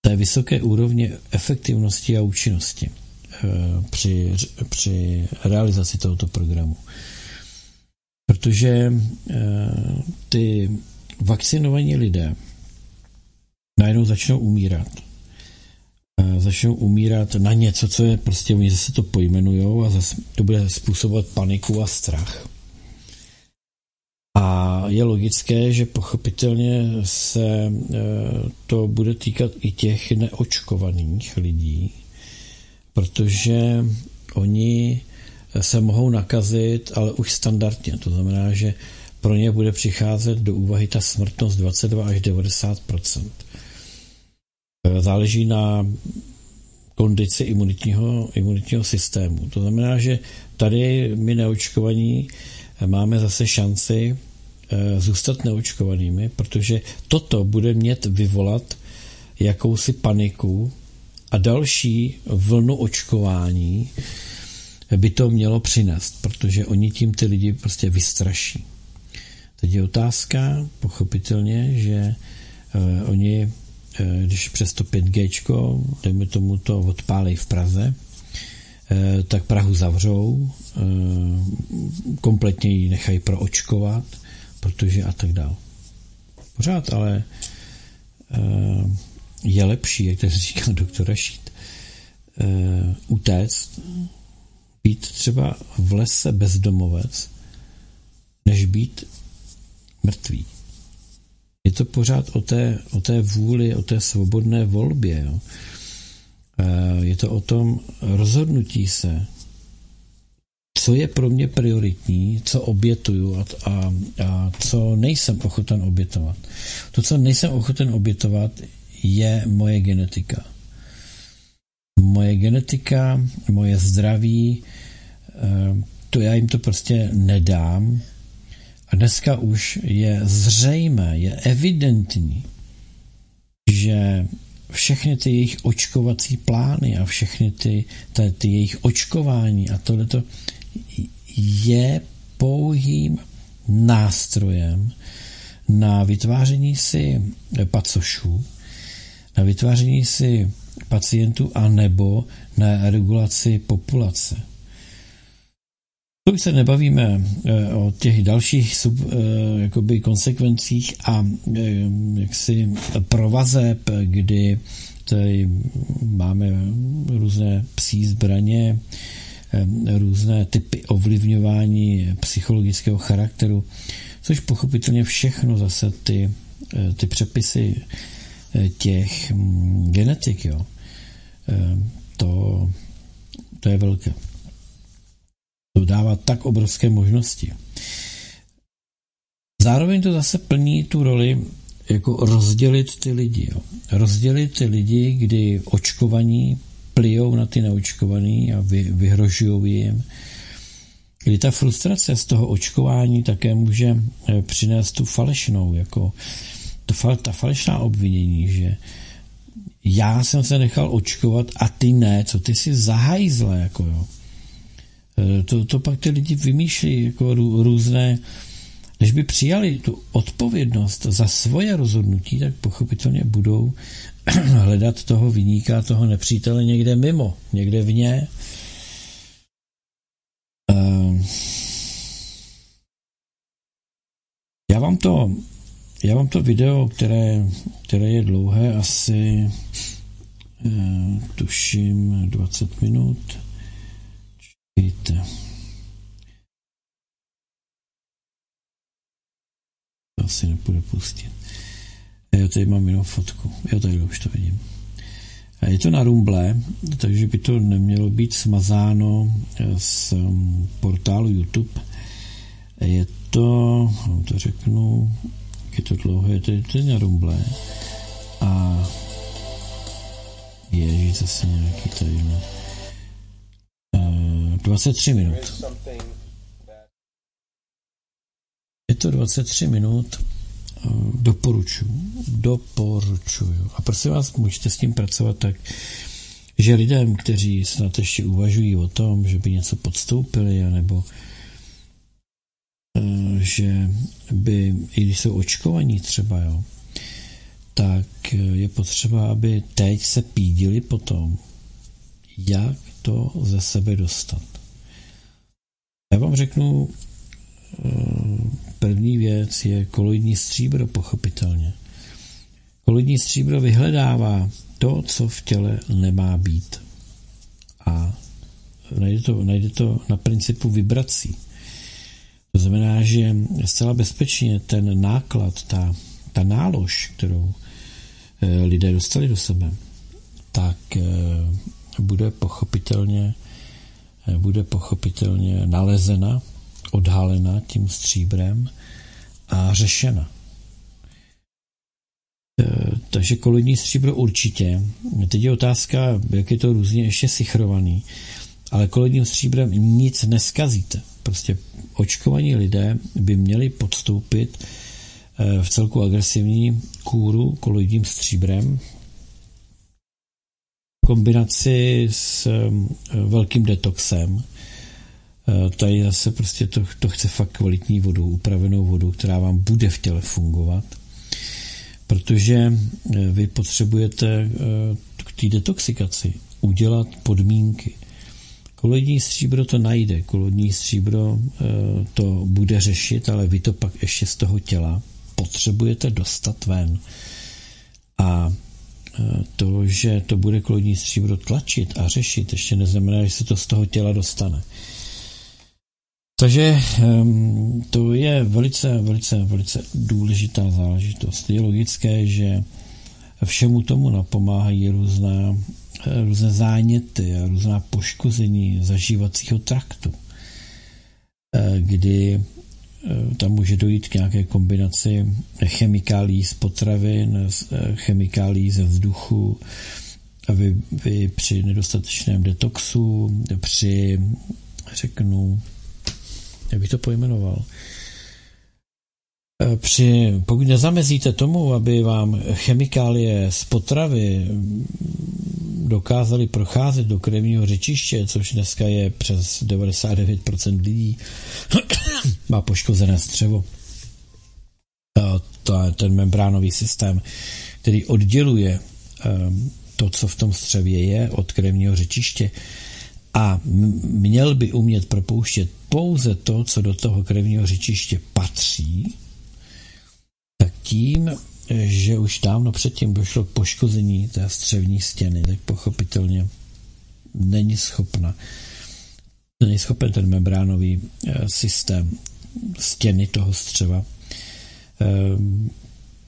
té vysoké úrovně efektivnosti a účinnosti eh, při, při realizaci tohoto programu. Protože eh, ty vakcinovaní lidé najednou začnou umírat. Eh, začnou umírat na něco, co je prostě, oni zase to pojmenujou a zase to bude způsobovat paniku a strach. A je logické, že pochopitelně se e, to bude týkat i těch neočkovaných lidí, protože oni se mohou nakazit, ale už standardně. To znamená, že pro ně bude přicházet do úvahy ta smrtnost 22 až 90 e, Záleží na kondici imunitního, imunitního systému. To znamená, že tady my neočkovaní máme zase šanci zůstat neočkovanými, protože toto bude mět vyvolat jakousi paniku a další vlnu očkování by to mělo přinést, protože oni tím ty lidi prostě vystraší. Teď je otázka, pochopitelně, že uh, oni, uh, když přes to 5G, dejme tomu to odpálej v Praze, tak Prahu zavřou, kompletně ji nechají proočkovat, protože a tak dál. Pořád ale uh, je lepší, jak to říká doktor Rašít, uh, utéct, být třeba v lese bezdomovec, než být mrtvý. Je to pořád o té, o té vůli, o té svobodné volbě. Jo. Eh, je to o tom rozhodnutí se, co je pro mě prioritní, co obětuju a, a, a co nejsem ochoten obětovat. To, co nejsem ochoten obětovat, je moje genetika. Moje genetika, moje zdraví, eh, to já jim to prostě nedám. A dneska už je zřejmé, je evidentní, že všechny ty jejich očkovací plány a všechny ty, ty, ty jejich očkování a tohleto je pouhým nástrojem na vytváření si pacošů, na vytváření si pacientů a nebo na regulaci populace. To už se nebavíme eh, o těch dalších sub, eh, jakoby konsekvencích a eh, jaksi provazeb, kdy tady máme různé psí zbraně, různé typy ovlivňování psychologického charakteru, což pochopitelně všechno zase ty, ty přepisy těch mm, genetik, jo, to, to je velké. To dává tak obrovské možnosti. Zároveň to zase plní tu roli jako rozdělit ty lidi. Jo. Rozdělit ty lidi, kdy očkovaní plijou na ty neočkovaný a vy, vyhrožují jim. Kdy ta frustrace z toho očkování také může eh, přinést tu falešnou, jako to, ta falešná obvinění, že já jsem se nechal očkovat a ty ne, co ty si zahajzle, jako jo. E, to, to pak ty lidi vymýšlí jako rů, různé, než by přijali tu odpovědnost za svoje rozhodnutí, tak pochopitelně budou hledat toho vyníka, toho nepřítele někde mimo, někde vně. E, já vám to já mám to video, které, které je dlouhé, asi eh, tuším 20 minut. Čekejte. To asi nepůjde pustit. Já tady mám jenom fotku. Já tady už to vidím. A je to na Rumble, takže by to nemělo být smazáno z mm, portálu YouTube. Je to, vám to řeknu, je to dlouhé, to je, to je na rumble. A ježí zase nějaký tady. Uh, 23 minut. To 23 minut. Uh, doporučuji. Doporučuju. A prosím vás, můžete s tím pracovat tak, že lidem, kteří snad ještě uvažují o tom, že by něco podstoupili, anebo Eh, že by, i když jsou očkovaní třeba, jo, tak eh, je potřeba, aby teď se pídili po tom, jak to ze sebe dostat. Já vám řeknu, eh, první věc je koloidní stříbro, pochopitelně. Koloidní stříbro vyhledává to, co v těle nemá být. A najde to, najde to na principu vibrací. To znamená, že zcela bezpečně ten náklad, ta, ta nálož, kterou eh, lidé dostali do sebe, tak eh, bude pochopitelně eh, bude pochopitelně nalezena, odhalena tím stříbrem a řešena. Takže koloidní stříbro určitě. Teď je otázka, jak je to různě ještě sichrovaný, ale koloidním stříbrem nic neskazíte. Prostě očkovaní lidé by měli podstoupit eh, v celku agresivní kůru koloidním stříbrem v kombinaci s eh, velkým detoxem. Eh, tady zase prostě to, to chce fakt kvalitní vodu, upravenou vodu, která vám bude v těle fungovat, protože vy potřebujete k té detoxikaci udělat podmínky – Kolodní stříbro to najde, kolodní stříbro eh, to bude řešit, ale vy to pak ještě z toho těla potřebujete dostat ven. A eh, to, že to bude kolodní stříbro tlačit a řešit, ještě neznamená, že se to z toho těla dostane. Takže ehm, to je velice, velice, velice důležitá záležitost. Je logické, že všemu tomu napomáhají různá různé záněty a různá poškození zažívacího traktu, eh, kdy eh, tam může dojít k nějaké kombinaci chemikálí z potravin, eh, chemikálí ze vzduchu, a vy, vy při nedostatečném detoxu, při, řeknu, jak bych to pojmenoval, Eh, při, pokud nezamezíte tomu, aby vám chemikálie z potravy mm, dokázaly procházet do krevního řečiště, což dneska je přes 99% lidí, má poškozené střevo. To je ten membránový systém, který odděluje ehm, to, co v tom střevě je, od krevního řečiště. a měl by umět propouštět pouze to, co do toho krevního řečiště patří, tak tím, že už dávno předtím došlo k poškození té střevní stěny, tak pochopitelně není schopna není schopen ten membránový eh, systém stěny toho střeva eh,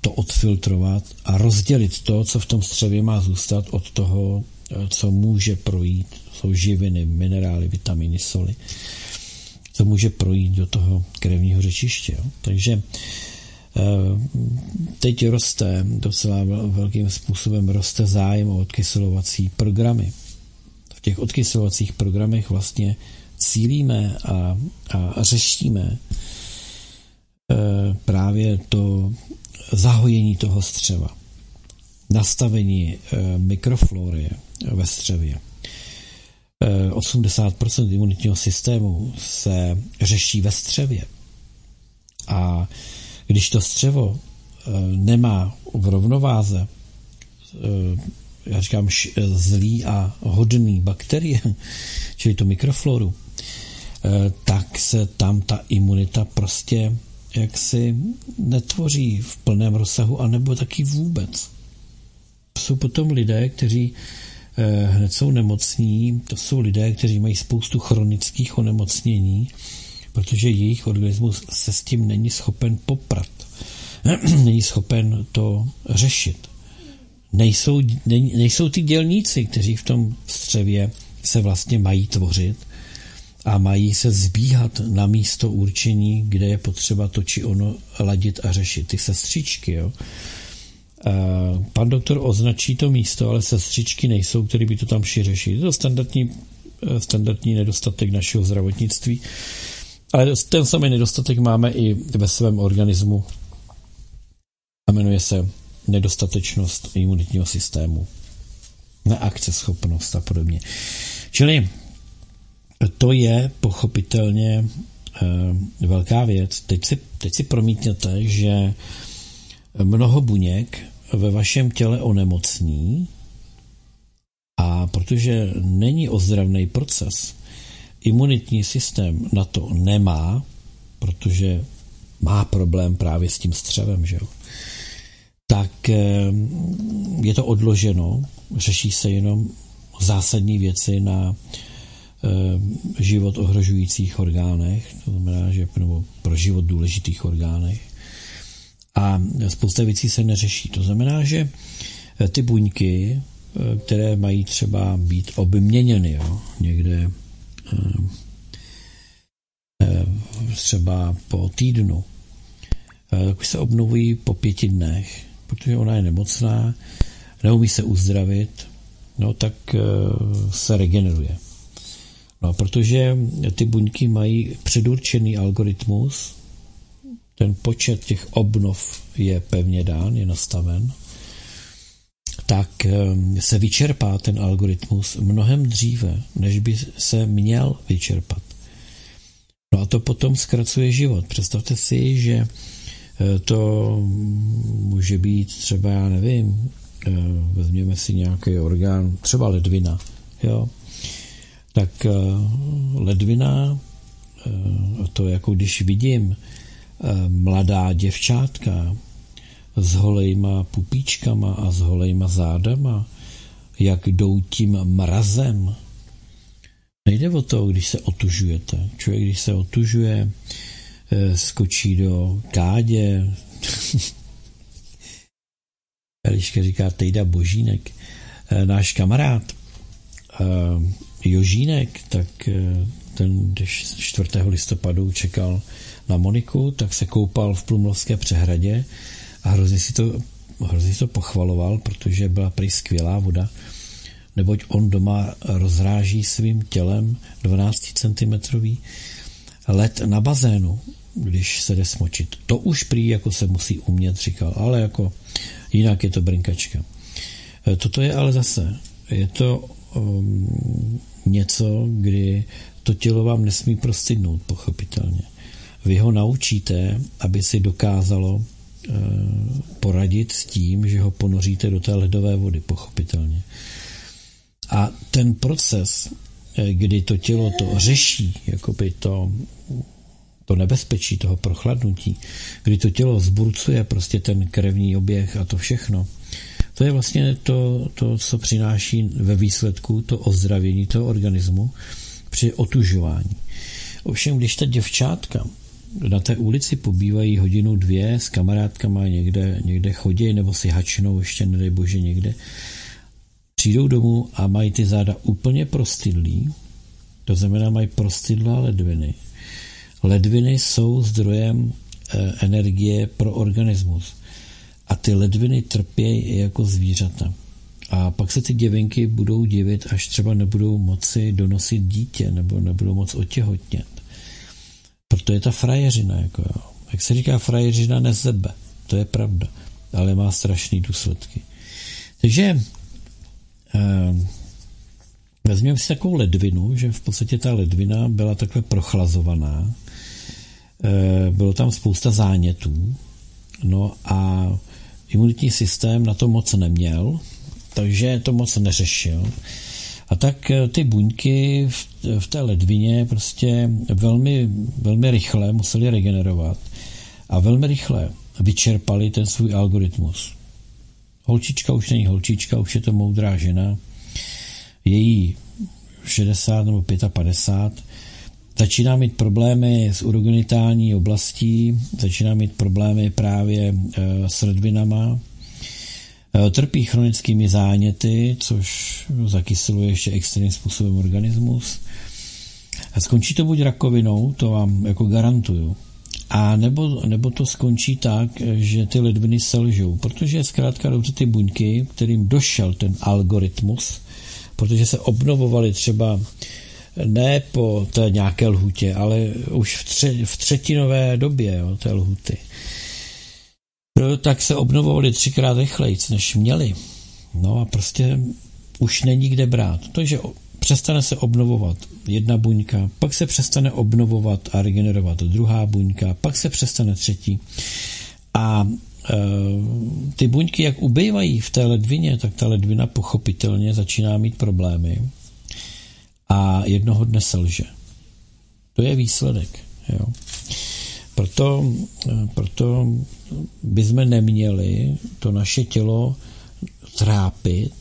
to odfiltrovat a rozdělit to, co v tom střevě má zůstat od toho, eh, co může projít. Jsou živiny, minerály, vitaminy, soli. Co může projít do toho krevního řečiště. Jo. Takže teď roste docela velkým způsobem roste zájem o odkyselovací programy. V těch odkyselovacích programech vlastně cílíme a, a řešíme e, právě to zahojení toho střeva, nastavení e, mikroflory ve střevě. 80% e, imunitního systému se řeší ve střevě. A když to střevo nemá v rovnováze, já říkám zlý a hodný bakterie, čili tu mikrofloru, Eh, tak se tam ta imunita prostě jaksi netvoří v plném rozsahu, anebo taky vůbec. Jsou potom lidé, kteří eh, hned jsou nemocní, to jsou lidé, kteří mají spoustu chronických onemocnění, protože jejich organismus se s tím není schopen poprat. není schopen to řešit. Nejsou, nejsou ty dělníci, kteří v tom střevě se vlastně mají tvořit, a mají se zbíhat na místo určení, kde je potřeba to či ono ladit a řešit. Ty sestřičky, jo. Pan doktor označí to místo, ale sestřičky nejsou, které by to tam šli řešit. Je to standardní, standardní nedostatek našeho zdravotnictví, ale ten samý nedostatek máme i ve svém organismu a jmenuje se nedostatečnost imunitního systému, neakceschopnost a podobně. Čili to je pochopitelně e, velká věc. Teď si, teď si promítněte, že mnoho buněk ve vašem těle onemocní a protože není ozdravný proces, imunitní systém na to nemá, protože má problém právě s tím střevem, že jo? tak eh, je to odloženo, řeší se jenom zásadní věci na Eh, život ohrožujících orgánech, to znamená, že nebo pro život důležitých orgánech. A spousta věcí se neřeší. To znamená, že eh, ty buňky, eh, které mají třeba být obměněny jo, někde třeba po týdnu, tak se obnovují po pěti dnech, protože ona je nemocná, neumí se uzdravit, no tak se regeneruje. No, protože ty buňky mají předurčený algoritmus, ten počet těch obnov je pevně dán, je nastaven, tak eh, se vyčerpá ten algoritmus mnohem dříve, než by se měl vyčerpat. No a to potom zkracuje život. Představte si, že eh, to může být třeba, já nevím, eh, vezměme si nějaký orgán, třeba ledvina, jo, tak eh, ledvina, to jako když vidím mladá děvčátka s holejma pupíčkama a s holejma zádama, jak jdou tím mrazem. Nejde o to, když se otužujete. Člověk, když se otužuje, skočí do kádě. Eliška říká Tejda Božínek, náš kamarád, Jožínek, tak eh, ten, když 4. listopadu čekal na Moniku, tak se koupal v Plumlovské přehradě a hrozně si to, hrozně si to pochvaloval, protože byla prý skvělá voda, neboť on doma rozráží svým tělem 12 cm led na bazénu, když se jde smočit. To už prý jako se musí umět, říkal, ale jako jinak je to brinkačka. Eh, toto je ale zase, je to um, něco, kdy to tělo vám nesmí prostydnout, pochopitelně. Vy ho naučíte, aby si dokázalo e, poradit s tím, že ho ponoříte do té ledové vody, pochopitelně. A ten proces kdy to tělo to řeší, jakoby to, to nebezpečí toho prochladnutí, kdy to tělo zburcuje prostě ten krevní oběh a to všechno, to je vlastně to, to, co přináší ve výsledku to ozdravění toho organismu při otužování. Ovšem, když ta děvčátka na té ulici pobývají hodinu, dvě s kamarádkama někde, někde chodí nebo si hačnou ještě, nedej bože, někde, přijdou domů a mají ty záda úplně prostydlý, to znamená mají prostydlá ledviny. Ledviny jsou zdrojem e, energie pro organismus a ty ledviny trpějí jako zvířata. A pak se ty děvinky budou divit, až třeba nebudou moci donosit dítě nebo nebudou moc otěhotnět. Proto je ta frajeřina. Jako jo. Jak se říká, frajeřina nezebe. To je pravda. Ale má strašné důsledky. Takže eh, vezměme si takovou ledvinu, že v podstatě ta ledvina byla takhle prochlazovaná. Eh, bylo tam spousta zánětů. No a imunitní systém na to moc neměl, takže to moc neřešil. A tak eh, ty buňky v, v té ledvině prostě velmi, velmi rychle museli regenerovat a velmi rychle vyčerpali ten svůj algoritmus. Holčička už není holčička, už je to moudrá žena. Její 60 nebo 55 začíná mít problémy s urogenitální oblastí, začíná mít problémy právě eh, s ledvinama, trpí chronickými záněty, což zakyseluje ještě extrémním způsobem organismus. A skončí to buď rakovinou, to vám jako garantuju, a nebo, nebo to skončí tak, že ty ledviny selžou, protože zkrátka dobře ty buňky, kterým došel ten algoritmus, protože se obnovovaly třeba ne po té nějaké lhutě, ale už v, tře, v třetinové době jo, té lhuty, tak se obnovovali třikrát rychleji, než měli. No a prostě už není kde brát. Takže přestane se obnovovat jedna buňka, pak se přestane obnovovat a regenerovat druhá buňka, pak se přestane třetí. A e, ty buňky, jak ubývají v té ledvině, tak ta ledvina pochopitelně začíná mít problémy a jednoho dne selže. To je výsledek. Jo. Proto, proto bychom neměli to naše tělo trápit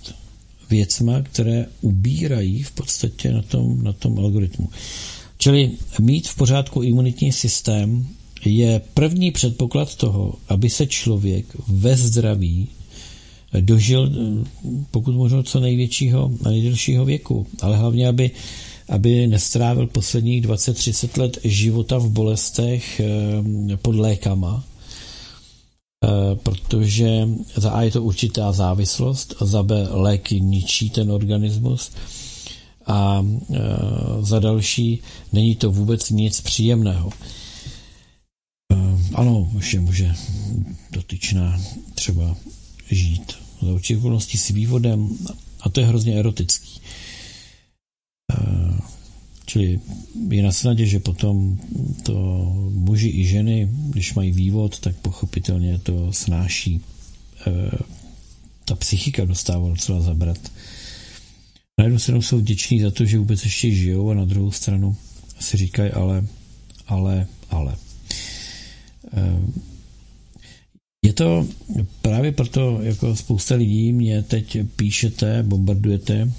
věcma, které ubírají v podstatě na tom, na tom algoritmu. Čili mít v pořádku imunitní systém je první předpoklad toho, aby se člověk ve zdraví dožil pokud možno co největšího a nejdelšího věku, ale hlavně, aby aby nestrávil posledních 20-30 let života v bolestech eh, pod lékama, eh, protože za A je to určitá závislost, za B léky ničí ten organismus a eh, za další není to vůbec nic příjemného. Ano, ještě může dotyčná třeba žít za určitých s vývodem a to je hrozně erotický. Čili je na snadě, že potom to muži i ženy, když mají vývod, tak pochopitelně to snáší. E, ta psychika dostává docela zabrat. Na jednu stranu jsou vděční za to, že vůbec ještě žijou a na druhou stranu si říkají ale, ale, ale. E, je to právě proto, jako spousta lidí mě teď píšete, bombardujete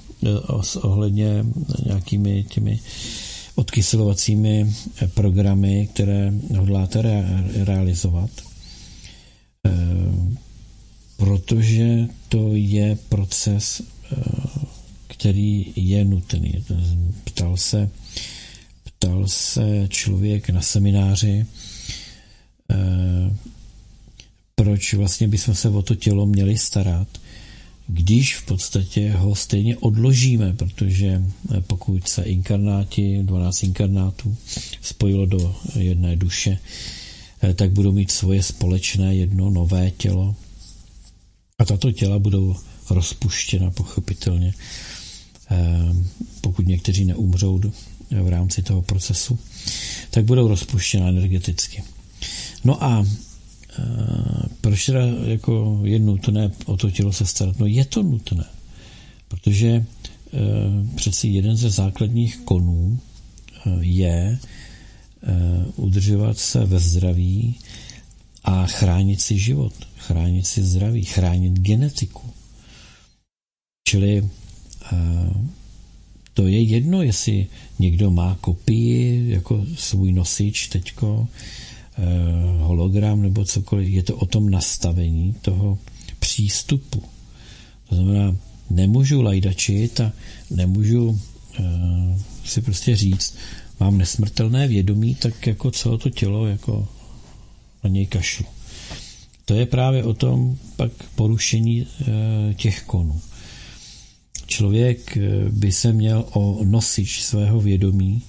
ohledně nějakými těmi odkyselovacími programy, které hodláte re- realizovat, e, protože to je proces, e, který je nutný. Ptal se, ptal se člověk na semináři, e, proč vlastně bychom se o to tělo měli starat když v podstatě ho stejně odložíme, protože eh, pokud se inkarnáti, 12 inkarnátů, spojilo do jedné duše, eh, tak budou mít svoje společné jedno nové tělo. A tato těla budou rozpuštěna pochopitelně, eh, pokud někteří neumřou v rámci toho procesu, tak budou rozpuštěna energeticky. No a proč teda jako je nutné o to tělo se starat? No je to nutné, protože přeci jeden ze základních konů je udržovat se ve zdraví a chránit si život, chránit si zdraví, chránit genetiku. Čili to je jedno, jestli někdo má kopii jako svůj nosič teďko, hologram nebo cokoliv. Je to o tom nastavení toho přístupu. To znamená, nemůžu lajdačit a nemůžu uh, si prostě říct, mám nesmrtelné vědomí, tak jako celé to tělo jako na něj kašlu. To je právě o tom pak porušení uh, těch konů. Člověk eh, by se měl o nosič svého vědomí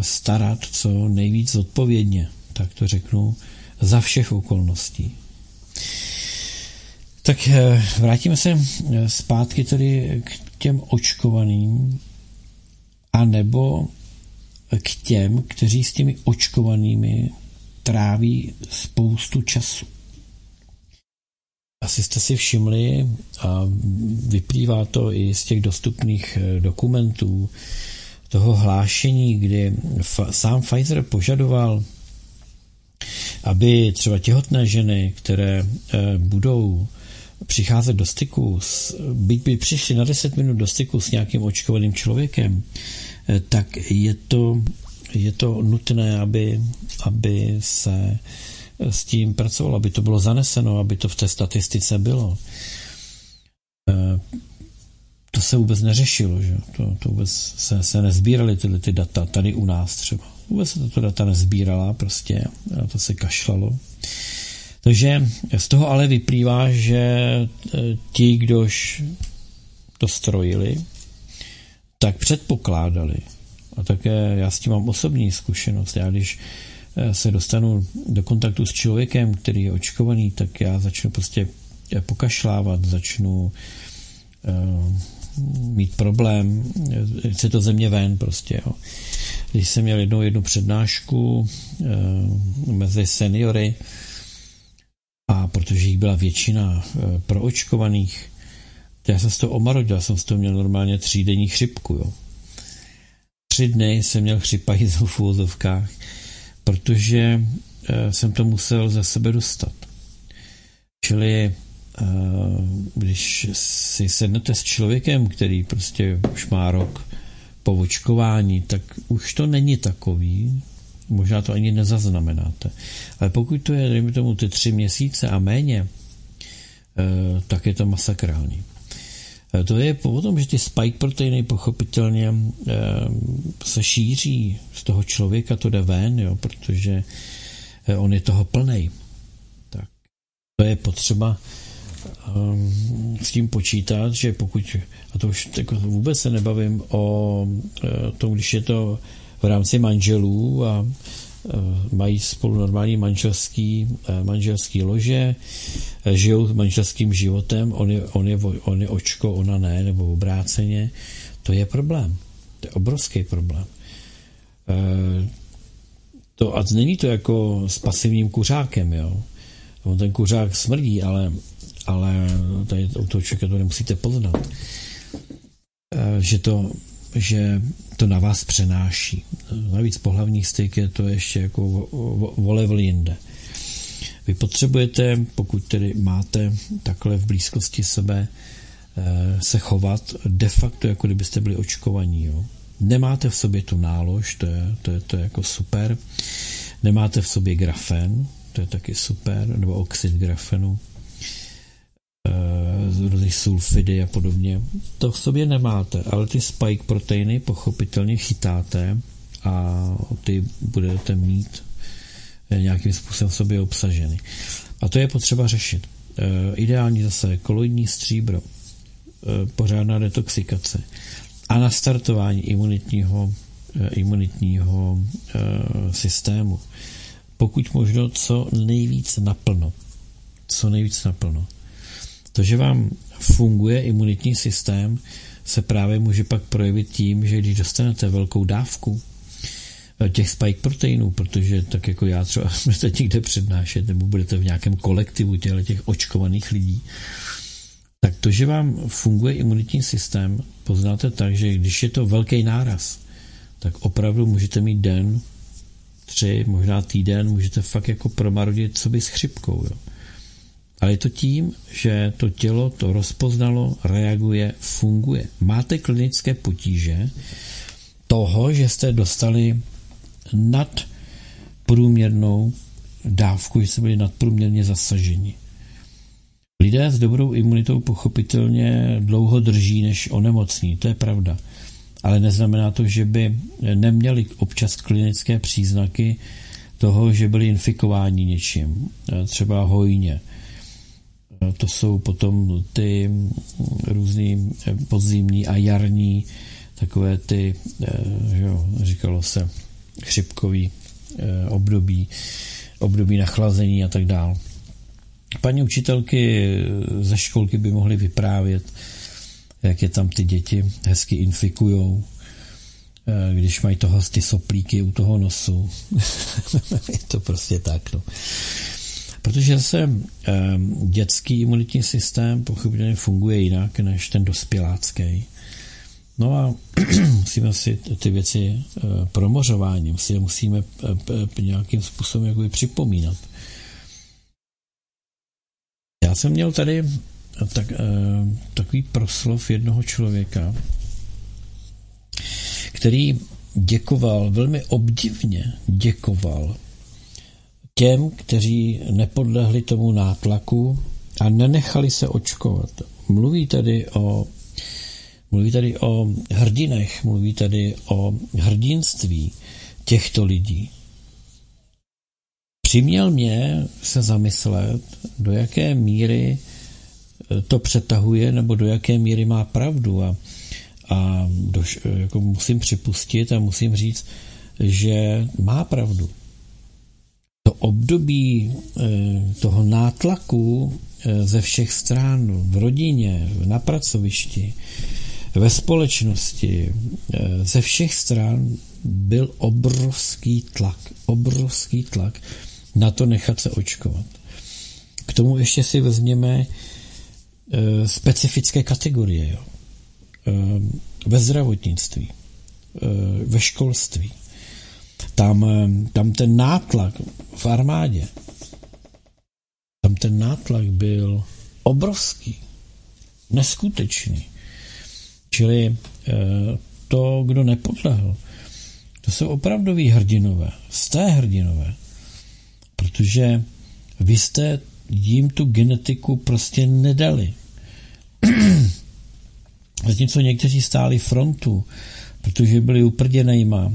starat co nejvíc odpovědně, tak to řeknu, za všech okolností. Tak eh, vrátíme se eh, zpátky tedy k těm očkovaným a nebo k těm, kteří s těmi očkovanými tráví spoustu času. Asi jste si všimli, a vyplývá to i z těch dostupných eh, dokumentů, toho hlášení, kdy sám Pfizer požadoval, aby třeba těhotné ženy, které budou přicházet do styku, s, byť by přišli na 10 minut do styku s nějakým očkovaným člověkem, eh, tak je to, je to nutné, aby, aby se s tím pracovalo, aby to bylo zaneseno, aby to v té statistice bylo. To se vůbec neřešilo, že? To, to vůbec se, se nezbíraly tyhle ty data tady u nás třeba. Vůbec se tato data nezbírala, prostě a to se kašlalo. Takže z toho ale vyplývá, že e, ti, kdož to strojili, tak předpokládali. A také já s tím mám osobní zkušenost. Já když e, se dostanu do kontaktu s člověkem, který je očkovaný, tak já začnu prostě e, pokašlávat, začnu mít problém, chce to země ven prostě. Jo. Když jsem měl jednou jednu přednášku uh, mezi seniory, a protože jich byla většina e, proočkovaných, já jsem z toho omarodil, jsem z toho měl normálně třídenní chřipku. Jo. Tři dny jsem měl chřipajízl v protože e, jsem to musel ze sebe dostat. Čili e, když si sednete s člověkem, který prostě už má rok po očkování, tak už to není takový, Možná to ani nezaznamenáte. Ale pokud to je, dejme tomu, ty tři měsíce a méně, eh, tak je to masakrální. Eh, to je o tom, že ty spike proteiny pochopitelně eh, se šíří z toho člověka, to jde ven, jo, protože on je toho plnej. Tak to je potřeba s tím počítat, že pokud, a to už jako vůbec se nebavím o tom, když je to v rámci manželů a e, mají spolu normální manželský, e, manželský lože, žijou manželským životem, on je, on, je, on je očko, ona ne, nebo obráceně. To je problém. To je obrovský problém. To, a není to jako s pasivním kuřákem, jo. On ten kuřák smrdí, ale, ale tady u toho člověka to nemusíte poznat. Že to že to na vás přenáší. Navíc pohlavní styk je to ještě jako volevel jinde. Vy potřebujete, pokud tedy máte takhle v blízkosti sebe, eh, se chovat de facto, jako kdybyste byli očkovaní. Jo. Nemáte v sobě tu nálož, to je, to je, to je jako super. Nemáte v sobě grafen, to je taky super, nebo oxid grafenu různých sulfidy a podobně. To v sobě nemáte, ale ty spike proteiny pochopitelně chytáte a ty budete mít eh, nějakým způsobem v sobě obsaženy. A to je potřeba řešit. E, ideální zase koloidní stříbro, pořádná detoxikace a nastartování imunitního, imunitního systému. Pokud možno co nejvíc naplno. Co nejvíc naplno. To, že vám funguje imunitní systém, se právě může pak projevit tím, že když dostanete velkou dávku eh, těch spike proteinů, protože tak jako já třeba budete někde přednášet nebo budete v nějakém kolektivu těle těch očkovaných lidí, tak to, že vám funguje imunitní systém, poznáte tak, že když je to velký náraz, tak opravdu můžete mít den, tři, možná týden, můžete fakt jako promarodit co by s chřipkou. Jo. Ale je to tím, že to tělo to rozpoznalo, reaguje, funguje. Máte klinické potíže toho, že jste dostali nad průměrnou dávku, že jste byli nadprůměrně zasaženi. Lidé s dobrou imunitou pochopitelně dlouho drží, než onemocní, to je pravda. Ale neznamená to, že by neměli občas klinické příznaky toho, že byli infikováni něčím, třeba hojně. To jsou potom ty různý podzimní a jarní takové ty, že jo, říkalo se, chřipkový období, období nachlazení a tak dále. Paní učitelky ze školky by mohly vyprávět, jak je tam ty děti hezky infikujou, eh, když mají toho ty soplíky u toho nosu. je to prostě tak. No. Protože se eh, dětský imunitní systém pochopitelně funguje jinak než ten dospělácký. No a musíme si ty věci eh, promořováním si je musíme nějakým způsobem jakoby připomínat. Já jsem měl tady tak, takový proslov jednoho člověka, který děkoval, velmi obdivně děkoval těm, kteří nepodlehli tomu nátlaku a nenechali se očkovat. Mluví tady o Mluví tady o hrdinech, mluví tady o hrdinství těchto lidí. Přiměl mě se zamyslet, do jaké míry to přetahuje, nebo do jaké míry má pravdu. A, a do, jako musím připustit a musím říct, že má pravdu. To období eh, toho nátlaku eh, ze všech stran, v rodině, na pracovišti, ve společnosti, ze všech stran byl obrovský tlak. Obrovský tlak na to nechat se očkovat. K tomu ještě si vezměme specifické kategorie. Jo. Ve zdravotnictví, ve školství. Tam, tam ten nátlak v armádě, tam ten nátlak byl obrovský, neskutečný. Čili to, kdo nepodlehl, to jsou opravdoví hrdinové, té hrdinové protože vy jste jim tu genetiku prostě nedali. Zatímco někteří stáli frontu, protože byli uprděnejma,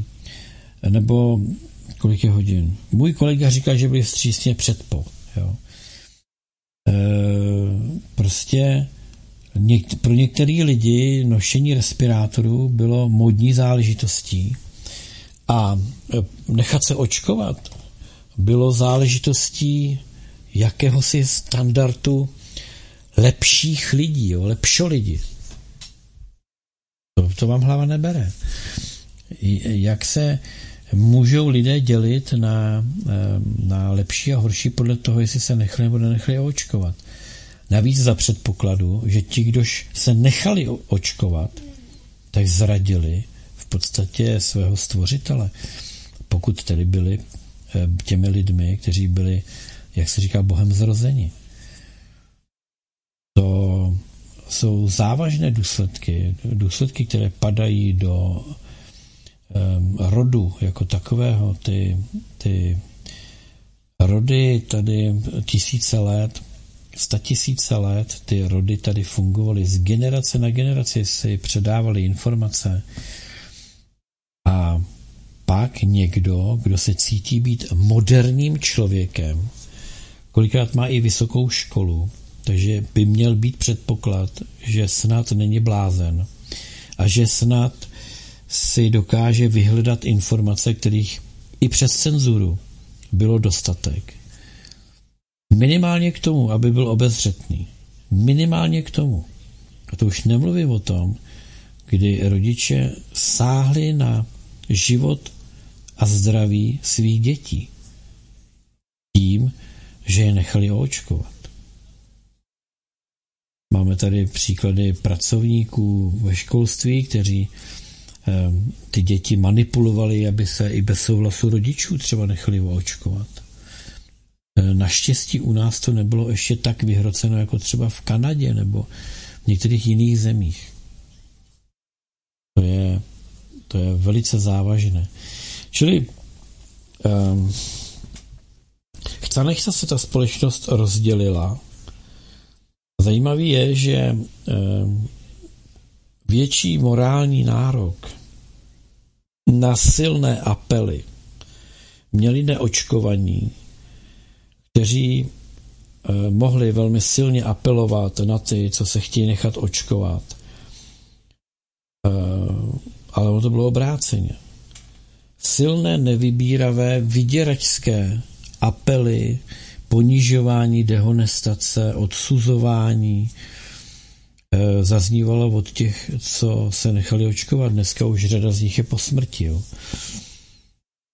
nebo kolik je hodin. Můj kolega říkal, že byli vstřícně předpo. Jo. E, prostě něk, pro některé lidi nošení respirátorů bylo modní záležitostí a e, nechat se očkovat bylo záležitostí jakéhosi standardu lepších lidí, jo, lepšo lidi. To, to vám hlava nebere. Jak se můžou lidé dělit na, na lepší a horší podle toho, jestli se nechali nebo nenechali očkovat. Navíc za předpokladu, že ti, kdož se nechali očkovat, tak zradili v podstatě svého stvořitele, pokud tedy byli Eh, těmi lidmi, kteří byli, jak se říká, Bohem zrozeni. To jsou závažné důsledky, důsledky, které padají do rodu jako takového, ty, ty rody tady tisíce let, sta tisíce let ty rody tady fungovaly, z generace na generaci si předávaly informace. A pak někdo, kdo se cítí být moderním člověkem, kolikrát má i vysokou školu, takže by měl být předpoklad, že snad není blázen a že snad si dokáže vyhledat informace, kterých i přes cenzuru bylo dostatek. Minimálně k tomu, aby byl obezřetný. Minimálně k tomu. A to už nemluvím o tom, kdy rodiče sáhli na život a zdraví svých dětí tím, že je nechali očkovat. Máme tady příklady pracovníků ve školství, kteří ty děti manipulovali, aby se i bez souhlasu rodičů třeba nechali očkovat. Naštěstí u nás to nebylo ještě tak vyhroceno jako třeba v Kanadě nebo v některých jiných zemích. To je, to je velice závažné. Čili um, chce nechce se ta společnost rozdělila. Zajímavý je, že um, větší morální nárok na silné apely měli neočkovaní, kteří eh, mohli velmi silně apelovat na ty, co se chtějí nechat očkovat. Eh, ale ono to bylo obráceně. Silné, nevybíravé, vyděračské apely, ponižování, dehonestace, odsuzování, Eh, zaznívalo od těch, co se nechali očkovat. Dneska už řada z nich je po smrti. Jo.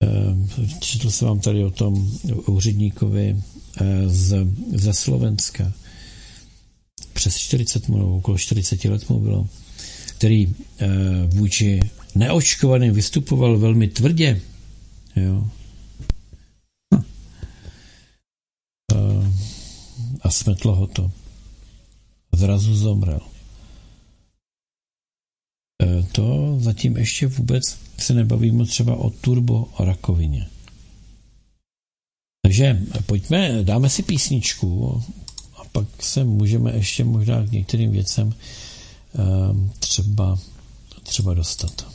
Eh, četl jsem vám tady o tom úředníkovi eh, z, ze Slovenska. Přes 40 mu, okolo 40 let mu bylo, který vůči neočkovaným vystupoval velmi tvrdě. Jo. Hm. A smetlo ho to zrazu zomrel. E, to zatím ještě vůbec se nebavíme třeba o turbo rakovině. Takže pojďme, dáme si písničku a pak se můžeme ještě možná k některým věcem e, třeba, třeba dostat.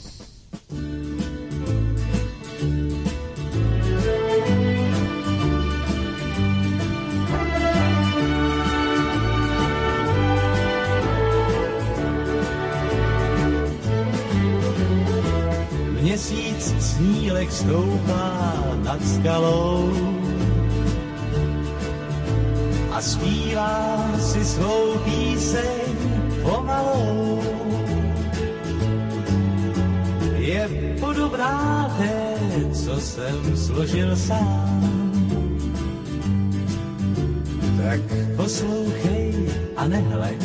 Měsíc snílek stoupá nad skalou a zpívá si svou píseň pomalou. Je podobná té, co jsem složil sám. Tak poslouchej a nehleď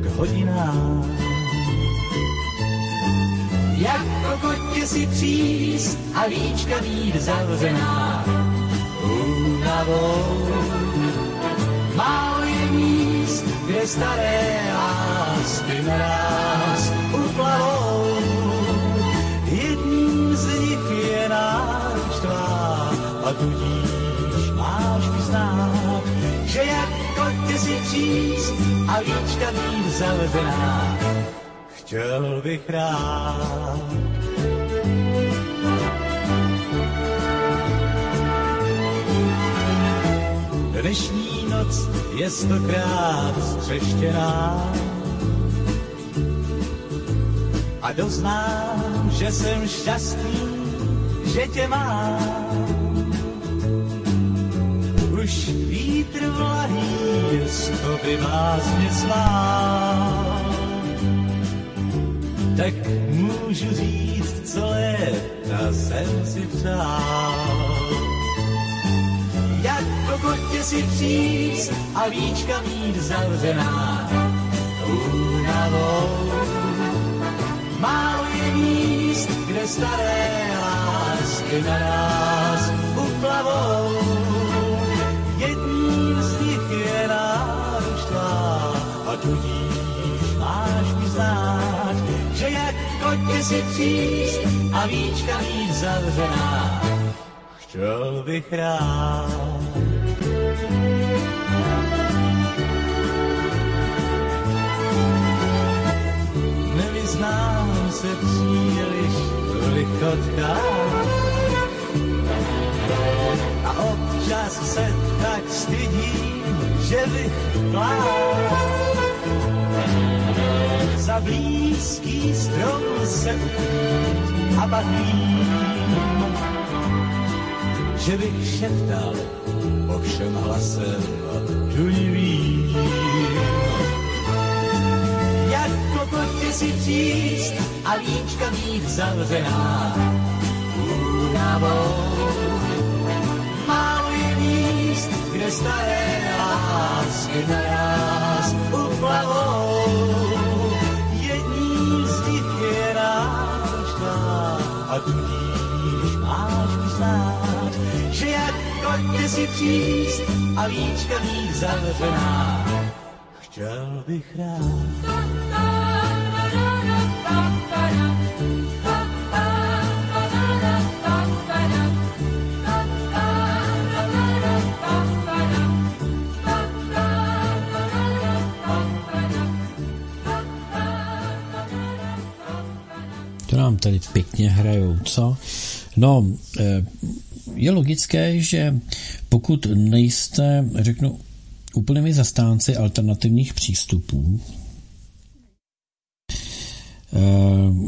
k hodinám jak kokotě si příst a líčka mít zavřená únavou. Málo je míst, kde staré lásky naraz uplavou. Jedním z nich je náš tvá a tudíž máš vyznát, že jak kotě si příst a líčka mít zavřená chtěl bych rád. Dnešní noc je stokrát střeštěná a doznám, že jsem šťastný, že tě mám. Už vítr vlahý stopy vás mě svál tak můžu říct, co léta jsem si přál. Jak po kotě si příst a víčka mít zavřená únavou. Málo je míst, kde staré lásky na nás uplavou. Kotě si příst a víčka mít zavřená, chtěl bych rád. Nevyznám se příliš v lichotkách a občas se tak stydím, že bych plál za blízký strom se a vím, že bych šeptal všem hlasem žujivým. Jak kokotě si příst a líčka mít zavřená únavou. Málo je míst, kde staré lásky naraz ty si příst a víčka mít zavřená. Chtěl bych rád. Tady pěkně hrajou, co? No, eh, je logické, že pokud nejste, řeknu, úplnými zastánci alternativních přístupů, eh,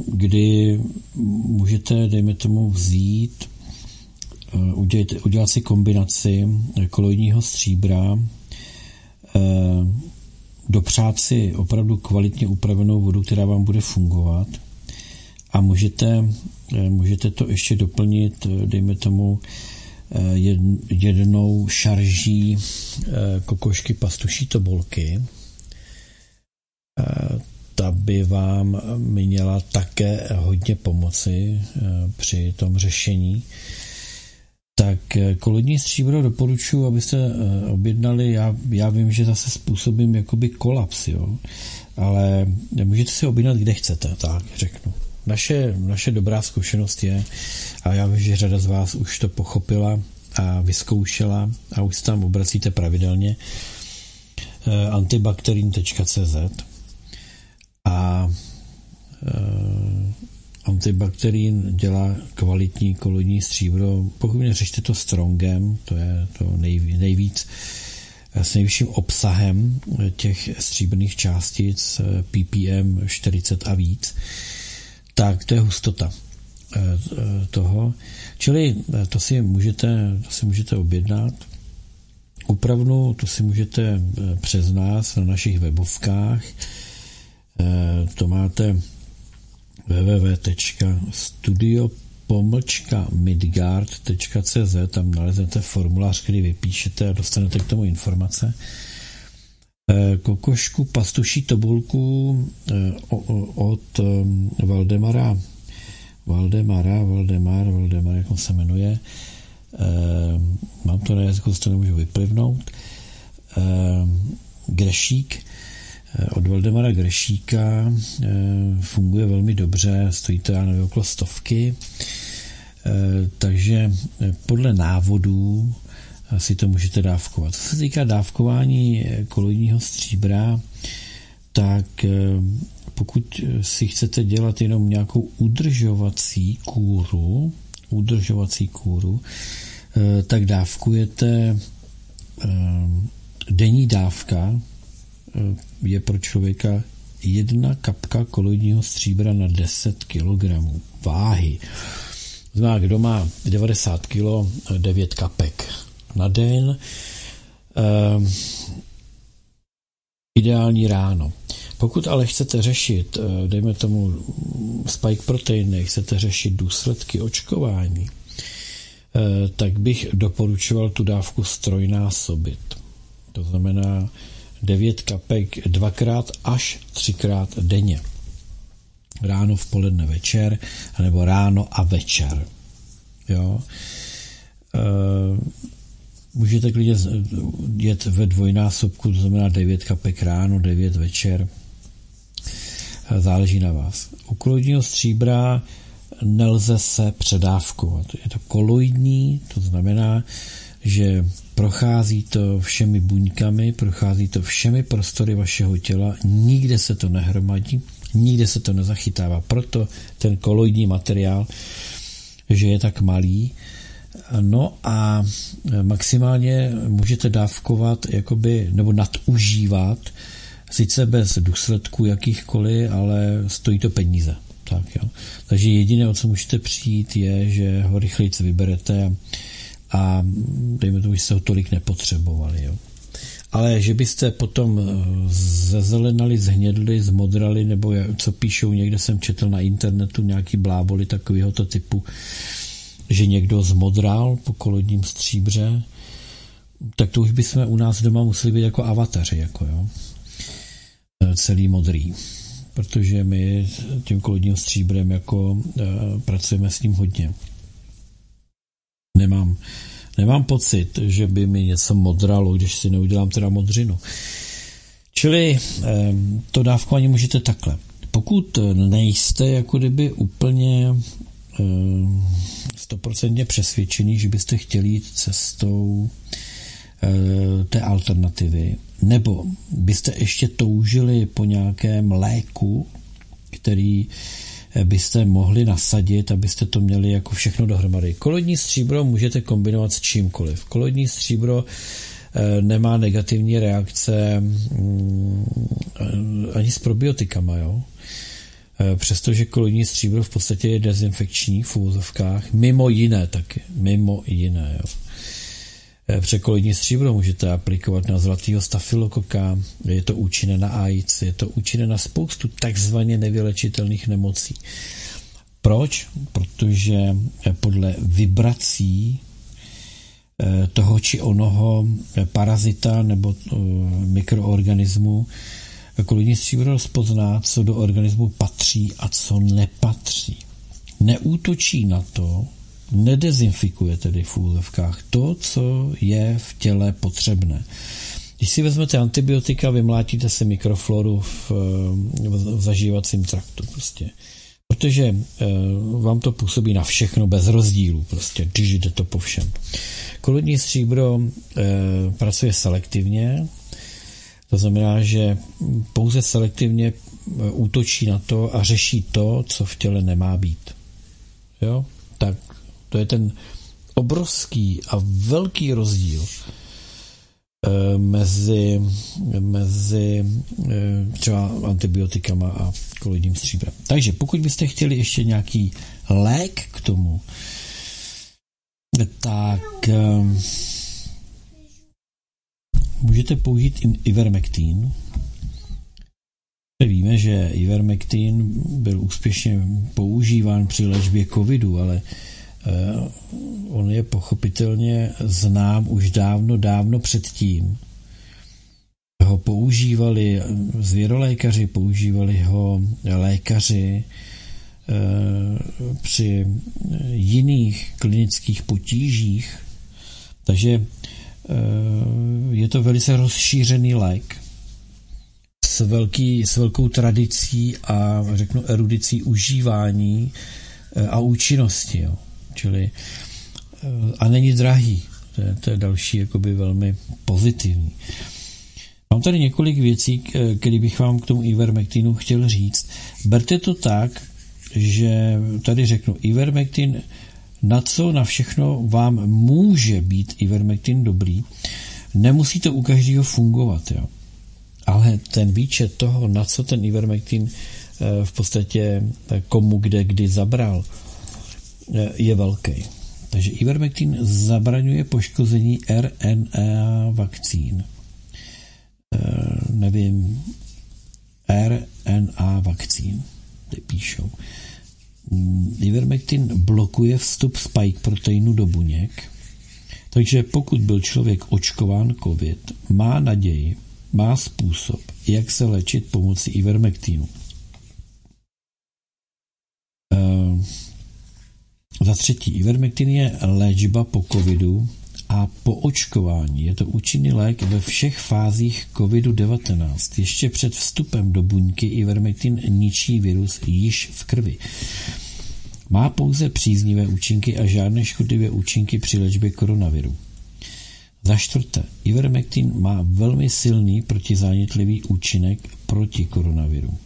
kdy můžete, dejme tomu, vzít, eh, udělat, udělat si kombinaci koloidního stříbra, dopřát si opravdu kvalitně upravenou vodu, která vám bude fungovat – a můžete, eh, můžete to ještě doplnit, eh, dejme tomu, eh, jednou šarží kokošky pastuší tobolky. Ta by vám měla také hodně pomoci při tom řešení. Tak kolodní stříbro doporučuji, abyste objednali, já, já vím, že zase způsobím jakoby kolaps, jo, ale můžete si objednat, kde chcete, tak řeknu. Naše, naše dobrá zkušenost je, a já vím, že řada z vás už to pochopila a vyzkoušela a už se tam obracíte pravidelně, eh, antibakterin.cz a eh, antibakterin dělá kvalitní kolonní stříbro. Pokud neřešte to strongem, to je to nejvíc, eh, s nejvyšším obsahem těch stříbrných částic ppm 40 a víc, tak to je hustota eh, eh, toho. Čili eh, to si můžete, to si můžete objednat. Upravnu to si můžete přes nás na našich webovkách. To máte www.studio pomlčka midgard.cz, tam naleznete formulář, který vypíšete a dostanete k tomu informace. Eh, kokošku pastuší tobulku eh, od eh, Valdemara Valdemara, Valdemar, Valdemar, jak on se jmenuje. Mám to na jazyku, to nemůžu vyplivnout. Grešík od Valdemara Grešíka funguje velmi dobře, stojí to, já nevím, okolo stovky. Takže podle návodů si to můžete dávkovat. Co se týká dávkování koloidního stříbra, tak eh, pokud si chcete dělat jenom nějakou udržovací kůru, udržovací kůru, eh, tak dávkujete eh, denní dávka je pro člověka jedna kapka koloidního stříbra na 10 kg váhy. Znamená, kdo má 90 kg, 9 kapek na den. Ehm, ideální ráno. Pokud ale chcete řešit, eh, dejme tomu spike proteiny, chcete řešit důsledky očkování, eh, tak bych doporučoval tu dávku strojnásobit. To znamená 9 kapek dvakrát až třikrát denně. Ráno, v poledne, večer, nebo ráno a večer. Jo? Můžete klidně jet ve dvojnásobku, to znamená 9 kapek ráno, 9 večer. Záleží na vás. U koloidního stříbra nelze se předávkovat. Je to koloidní, to znamená, že prochází to všemi buňkami, prochází to všemi prostory vašeho těla, nikde se to nehromadí, nikde se to nezachytává. Proto ten koloidní materiál, že je tak malý, No a maximálně můžete dávkovat jakoby, nebo nadužívat, sice bez důsledků jakýchkoliv, ale stojí to peníze. Tak, jo. Takže jediné, o co můžete přijít, je, že ho rychleji vyberete a dejme tomu, že jste ho tolik nepotřebovali. Jo. Ale že byste potom zezelenali, zhnědli, zmodrali, nebo co píšou, někde jsem četl na internetu nějaký bláboli takového typu, že někdo zmodral po kolodním stříbře, tak to už bychom u nás doma museli být jako avataři, jako jo. E, celý modrý. protože my tím kolodním stříbrem jako e, pracujeme s ním hodně. Nemám, nemám pocit, že by mi něco modralo, když si neudělám teda modřinu. Čili e, to dávkování můžete takhle. Pokud nejste jako kdyby úplně stoprocentně přesvědčený, že byste chtěli jít cestou e, té alternativy, nebo byste ještě toužili po nějakém léku, který eh, byste mohli nasadit, abyste to měli jako všechno dohromady. Kolodní stříbro můžete kombinovat s čímkoliv. Kolodní stříbro eh, nemá negativní reakce mm, ani s probiotikama, jo? Eh, přestože kolodní stříbro v podstatě je dezinfekční v úvozovkách, mimo jiné taky, mimo jiné. Jo. Eh, překolodní stříbro můžete aplikovat na zlatýho stafilokoka, je to účinné na AIDS, je to účinné na spoustu takzvaně nevylečitelných nemocí. Proč? Protože eh, podle vibrací toho či onoho parazita nebo mikroorganismu kolodní stříbro rozpozná, co do organismu patří a co nepatří. Neútočí na to, nedezinfikuje tedy v úzovkách to, co je v těle potřebné. Když si vezmete antibiotika, vymlátíte si mikrofloru v, v zažívacím traktu prostě. Protože e, vám to působí na všechno bez rozdílu, prostě, když jde to po všem. Kolodní stříbro e, pracuje selektivně, to znamená, že pouze selektivně e, útočí na to a řeší to, co v těle nemá být. Jo? Tak to je ten obrovský a velký rozdíl e, mezi, mezi e, třeba antibiotikama a kolidním stříbrem. Takže pokud byste chtěli ještě nějaký lék k tomu, tak můžete použít Ivermectin. Víme, že Ivermectin byl úspěšně používán při léčbě covidu, ale eh, on je pochopitelně znám už dávno, dávno předtím. Ho používali zvěrolékaři, používali ho lékaři eh, při jiných klinických potížích. Takže je to velice rozšířený lék s, velký, s velkou tradicí a řeknu erudicí užívání eh, a účinnosti. Jo. Čili eh, a není drahý. To je, to je další jakoby velmi pozitivní. Mám tady několik věcí, které bych vám k tomu Ivermectinu chtěl říct. Berte to tak, že tady řeknu, Ivermectin na co na všechno vám může být Ivermectin dobrý. Nemusí to u každého fungovat, jo. Ale ten výčet toho, na co ten Ivermectin eh, v podstatě eh, komu kde kdy zabral, eh, je velký. Takže Ivermectin zabraňuje poškození RNA vakcín. Nevím, RNA vakcín, ty píšou. Ivermectin blokuje vstup spike proteinu do buněk, takže pokud byl člověk očkován COVID, má naději, má způsob, jak se léčit pomocí Ivermectinu. Uh, za třetí, Ivermectin je léčba po covidu a po očkování. Je to účinný lék ve všech fázích COVID-19. Ještě před vstupem do buňky Ivermectin ničí virus již v krvi. Má pouze příznivé účinky a žádné škodlivé účinky při léčbě koronaviru. Za čtvrté, Ivermectin má velmi silný protizánětlivý účinek proti koronaviru.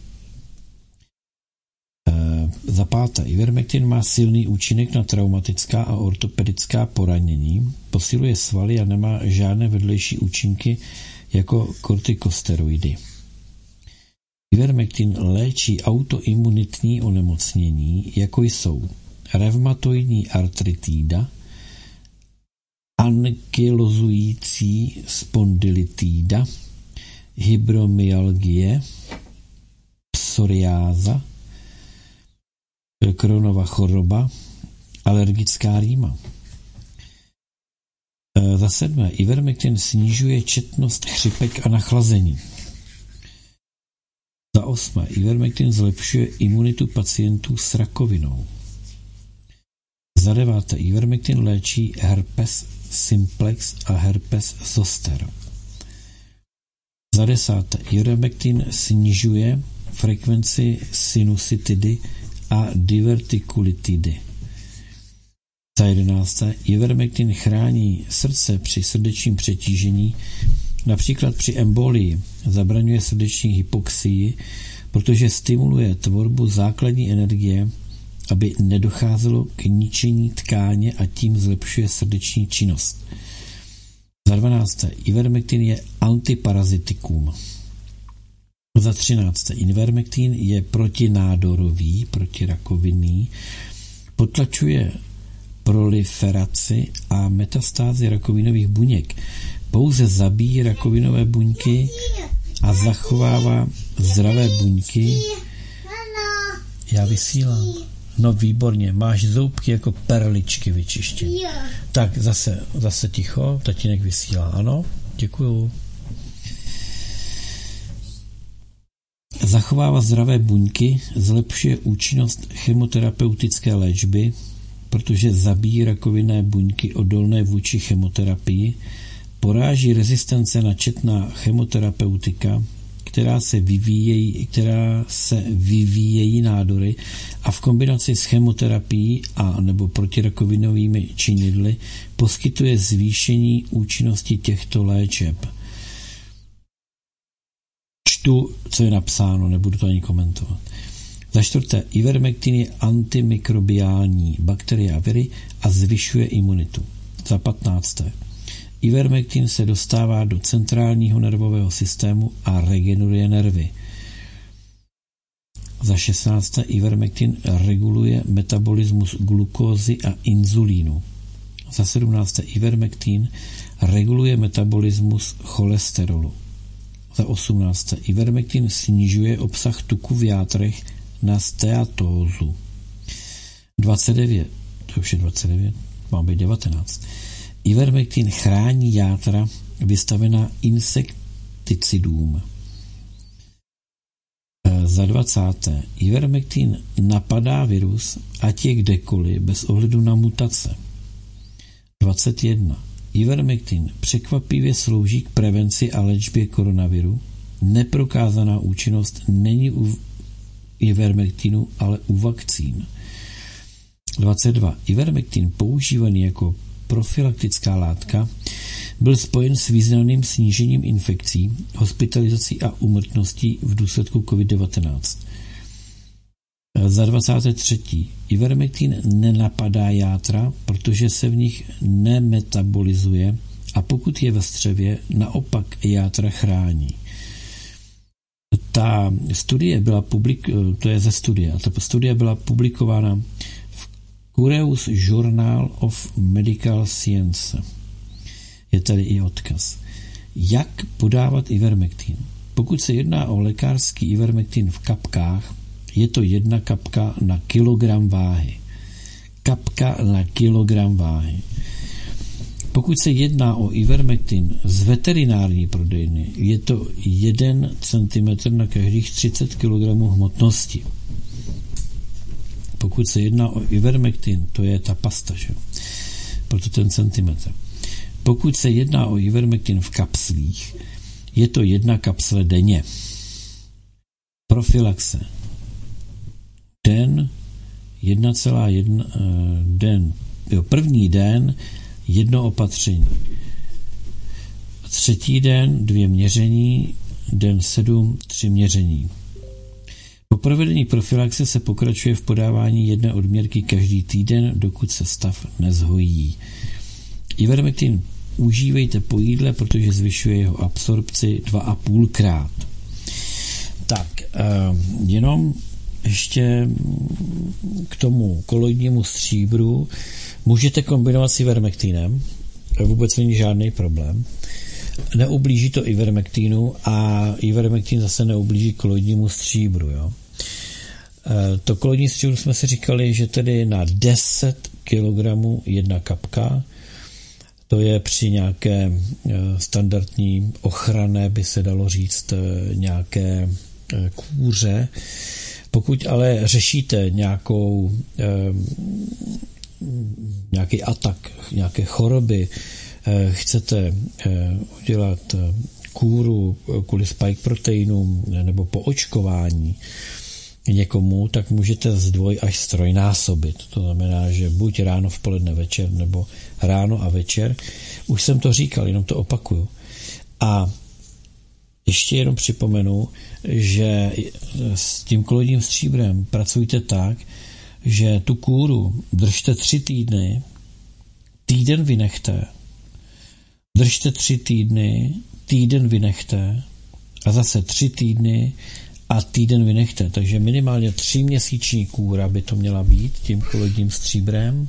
E, za páté, Ivermectin má silný účinek na traumatická a ortopedická poranění, posiluje svaly a nemá žádné vedlejší účinky jako kortikosteroidy. Ivermectin léčí autoimunitní onemocnění, jako jsou revmatoidní artritída, ankylozující spondylitída, hybromyalgie, psoriáza, Kronova choroba, alergická rýma. E, za sedmé, Ivermectin snižuje četnost chřipek a nachlazení. Za osmé, Ivermectin zlepšuje imunitu pacientů s rakovinou. Za deváté, Ivermectin léčí herpes simplex a herpes zoster. Za desáté, Ivermectin snižuje frekvenci sinusitidy a divertikulitidy. Za jedenácté, Ivermectin chrání srdce při srdečním přetížení, například při embolii, zabraňuje srdeční hypoxii, protože stimuluje tvorbu základní energie, aby nedocházelo k ničení tkáně a tím zlepšuje srdeční činnost. Za 12. Ivermectin je antiparazitikum. Za 13. Ivermectin je protinádorový, protirakovinný, potlačuje proliferaci a metastázy rakovinových buněk. Pouze zabíjí rakovinové buňky a zachovává zdravé buňky. Já vysílám. No výborně, máš zoubky jako perličky vyčištěné. Tak zase, zase ticho, tatínek vysílá, ano, děkuju. Zachovává zdravé buňky, zlepšuje účinnost chemoterapeutické léčby, protože zabíjí rakovinné buňky odolné vůči chemoterapii, poráží rezistence na četná chemoterapeutika, která se vyvíjejí, která se vyvíjejí nádory a v kombinaci s chemoterapií a nebo protirakovinovými činidly poskytuje zvýšení účinnosti těchto léčeb. Čtu, co je napsáno, nebudu to ani komentovat. Za čtvrté, ivermectin je antimikrobiální bakterie a viry a zvyšuje imunitu. Za patnácté, ivermectin se dostává do centrálního nervového systému a regeneruje nervy. Za 16. Ivermectin reguluje metabolismus glukózy a inzulínu. Za 17. Ivermectin reguluje metabolismus cholesterolu. Za 18. Ivermectin snižuje obsah tuku v játrech na steatózu. 29, to už je 29, má být 19. Ivermectin chrání játra vystavená insekticidům. E, za 20. Ivermectin napadá virus, ať je kdekoliv, bez ohledu na mutace. 21. Ivermectin překvapivě slouží k prevenci a léčbě koronaviru. Neprokázaná účinnost není u ivermectinu, ale u vakcín. 22. Ivermectin používaný jako profilaktická látka byl spojen s významným snížením infekcí, hospitalizací a úmrtností v důsledku COVID-19. Za 23. Ivermectin nenapadá játra, protože se v nich nemetabolizuje a pokud je ve střevě, naopak játra chrání. Ta studie byla publik, to je ze studie, ta studie byla publikována v Cureus Journal of Medical Science. Je tady i odkaz. Jak podávat ivermectin? Pokud se jedná o lékařský ivermectin v kapkách, je to jedna kapka na kilogram váhy. Kapka na kilogram váhy. Pokud se jedná o ivermectin z veterinární prodejny, je to 1 cm na každých 30 kg hmotnosti. Pokud se jedná o ivermectin, to je ta pasta, že? proto ten centimetr. Pokud se jedná o ivermectin v kapslích, je to jedna kapsle denně. Profilaxe. Den 1,1 eh, den, jo, první den jedno opatření. Třetí den dvě měření, den sedm tři měření. Po provedení profilaxe se pokračuje v podávání jedné odměrky každý týden, dokud se stav nezhojí. Ivermectin užívejte po jídle, protože zvyšuje jeho absorpci 2,5 krát. Tak, eh, jenom ještě k tomu koloidnímu stříbru můžete kombinovat s ivermektinem, vůbec není žádný problém. Neublíží to ivermektínu a ivermektín zase neublíží koloidnímu stříbru. Jo? E, to koloidní stříbru jsme si říkali, že tedy na 10 kg jedna kapka, to je při nějaké e, standardní ochranné, by se dalo říct, e, nějaké kůře. Pokud ale řešíte nějakou, nějaký atak, nějaké choroby, chcete udělat kůru kvůli spike proteinům nebo po očkování, někomu, tak můžete zdvoj až strojnásobit. To znamená, že buď ráno, v poledne, večer, nebo ráno a večer. Už jsem to říkal, jenom to opakuju. A ještě jenom připomenu, že s tím kolodním stříbrem pracujte tak, že tu kůru držte tři týdny, týden vynechte, držte tři týdny, týden vynechte a zase tři týdny a týden vynechte. Takže minimálně tři měsíční kůra by to měla být tím kolodním stříbrem,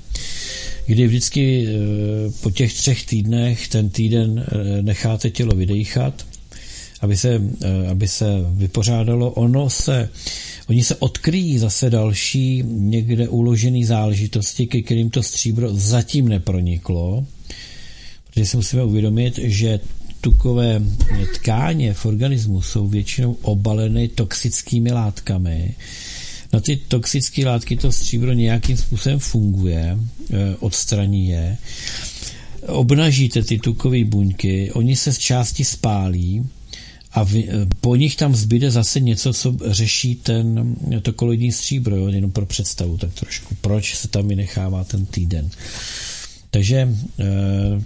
kdy vždycky e, po těch třech týdnech ten týden e, necháte tělo vydechat, aby se, e, aby se vypořádalo. Ono se, oni se odkryjí zase další někde uložené záležitosti, ke kterým to stříbro zatím neproniklo, protože si musíme uvědomit, že tukové tkáně v organismu jsou většinou obaleny toxickými látkami. Na ty toxické látky to stříbro nějakým způsobem funguje, eh, odstraní je. Obnažíte ty tukové buňky, oni se z části spálí a vy, eh, po nich tam zbyde zase něco, co řeší ten, to koloidní stříbro, jo, jenom pro představu tak trošku. Proč se tam vynechává ten týden? Takže eh,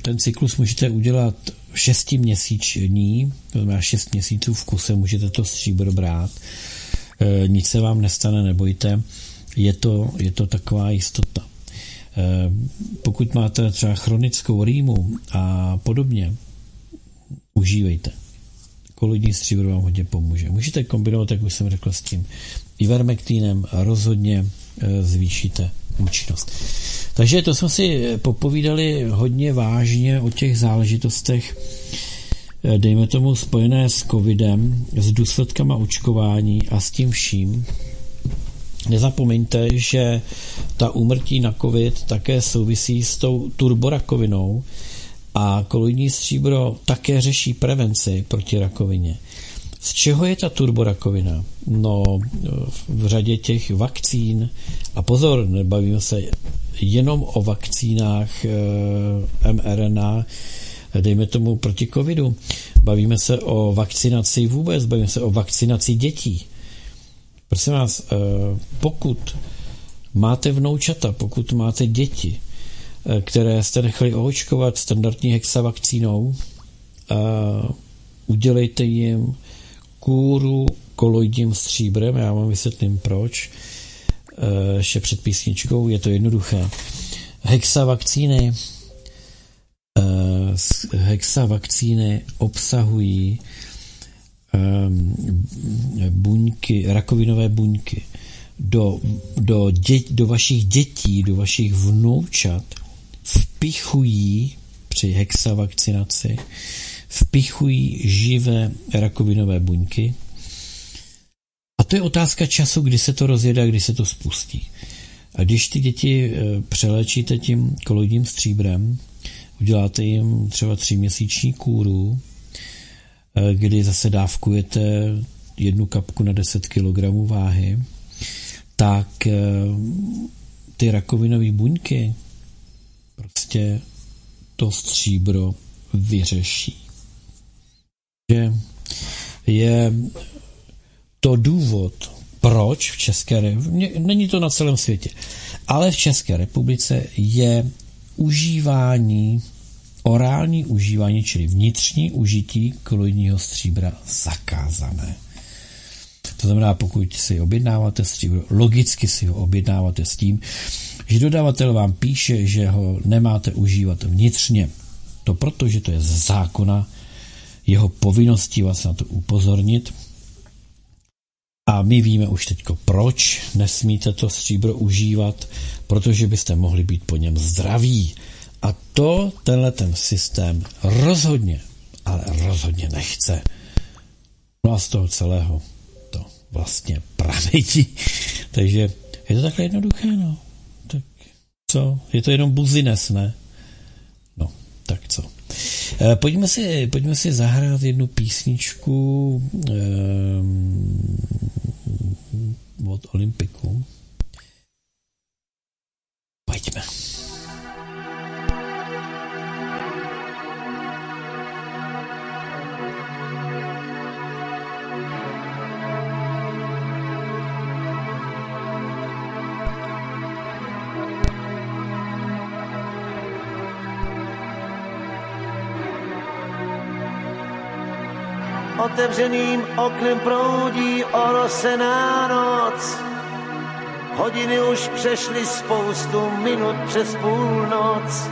ten cyklus můžete udělat šestiměsíční, to znamená šest měsíců v kuse můžete to stříbro brát, e, nic se vám nestane, nebojte, je to, je to taková jistota. Pokud máte třeba chronickou rýmu a podobně, užívejte. Kolodní stříbro vám hodně pomůže. Můžete kombinovat, jak už jsem řekl, s tím ivermektínem a rozhodně e, zvýšíte účinnost. Takže to jsme si popovídali hodně vážně o těch záležitostech, eh, dejme tomu spojené s covidem, s důsledkama očkování a s tím vším. Nezapomeňte, že ta úmrtí na covid také souvisí s tou turborakovinou a koloidní stříbro také řeší prevenci proti rakovině. Z čeho je ta turborakovina? No, v řadě těch vakcín, a pozor, nebavíme se jenom o vakcínách e, mRNA, dejme tomu proti covidu. Bavíme se o vakcinaci vůbec, bavíme se o vakcinaci dětí. Prosím vás, e, pokud máte vnoučata, pokud máte děti, které jste nechali oočkovat standardní hexavakcínou, udělejte jim kůru koloidním stříbrem, já vám vysvětlím proč, eh, ještě před písničkou, je to jednoduché. Hexavakcíny eh, hexavakcíny obsahují ehm, buňky, rakovinové buňky. Do, do, dět, do vašich dětí, do vašich vnoučat vpichují při hexavakcinaci vpichují živé rakovinové buňky. A to je otázka času, kdy se to rozjede a kdy se to spustí. A když ty děti eh, přelečíte tím koloidním stříbrem, uděláte jim třeba tříměsíční kůru, eh, kdy zase dávkujete jednu kapku na 10 kg váhy, tak eh, ty rakovinové buňky prostě to stříbro vyřeší že je to důvod, proč v České republice, není to na celém světě, ale v České republice je užívání, orální užívání, čili vnitřní užití koloidního stříbra zakázané. To znamená, pokud si objednáváte stříbro, logicky si ho objednáváte s tím, že dodavatel vám píše, že ho nemáte užívat vnitřně. To proto, že to je z zákona jeho povinností vás na to upozornit. A my víme už teď, proč nesmíte to stříbro užívat, protože byste mohli být po něm zdraví. A to tenhle ten systém rozhodně, ale rozhodně nechce. No a z toho celého to vlastně pramení. Takže je to takhle jednoduché, no. Co? Je to jenom buzines, ne? No, tak co? Eh, pojďme si, pojďme si zahrát jednu písničku um, od Olympiku. Pojďme. Otevřeným oknem proudí orosená noc. Hodiny už přešly spoustu minut přes půlnoc.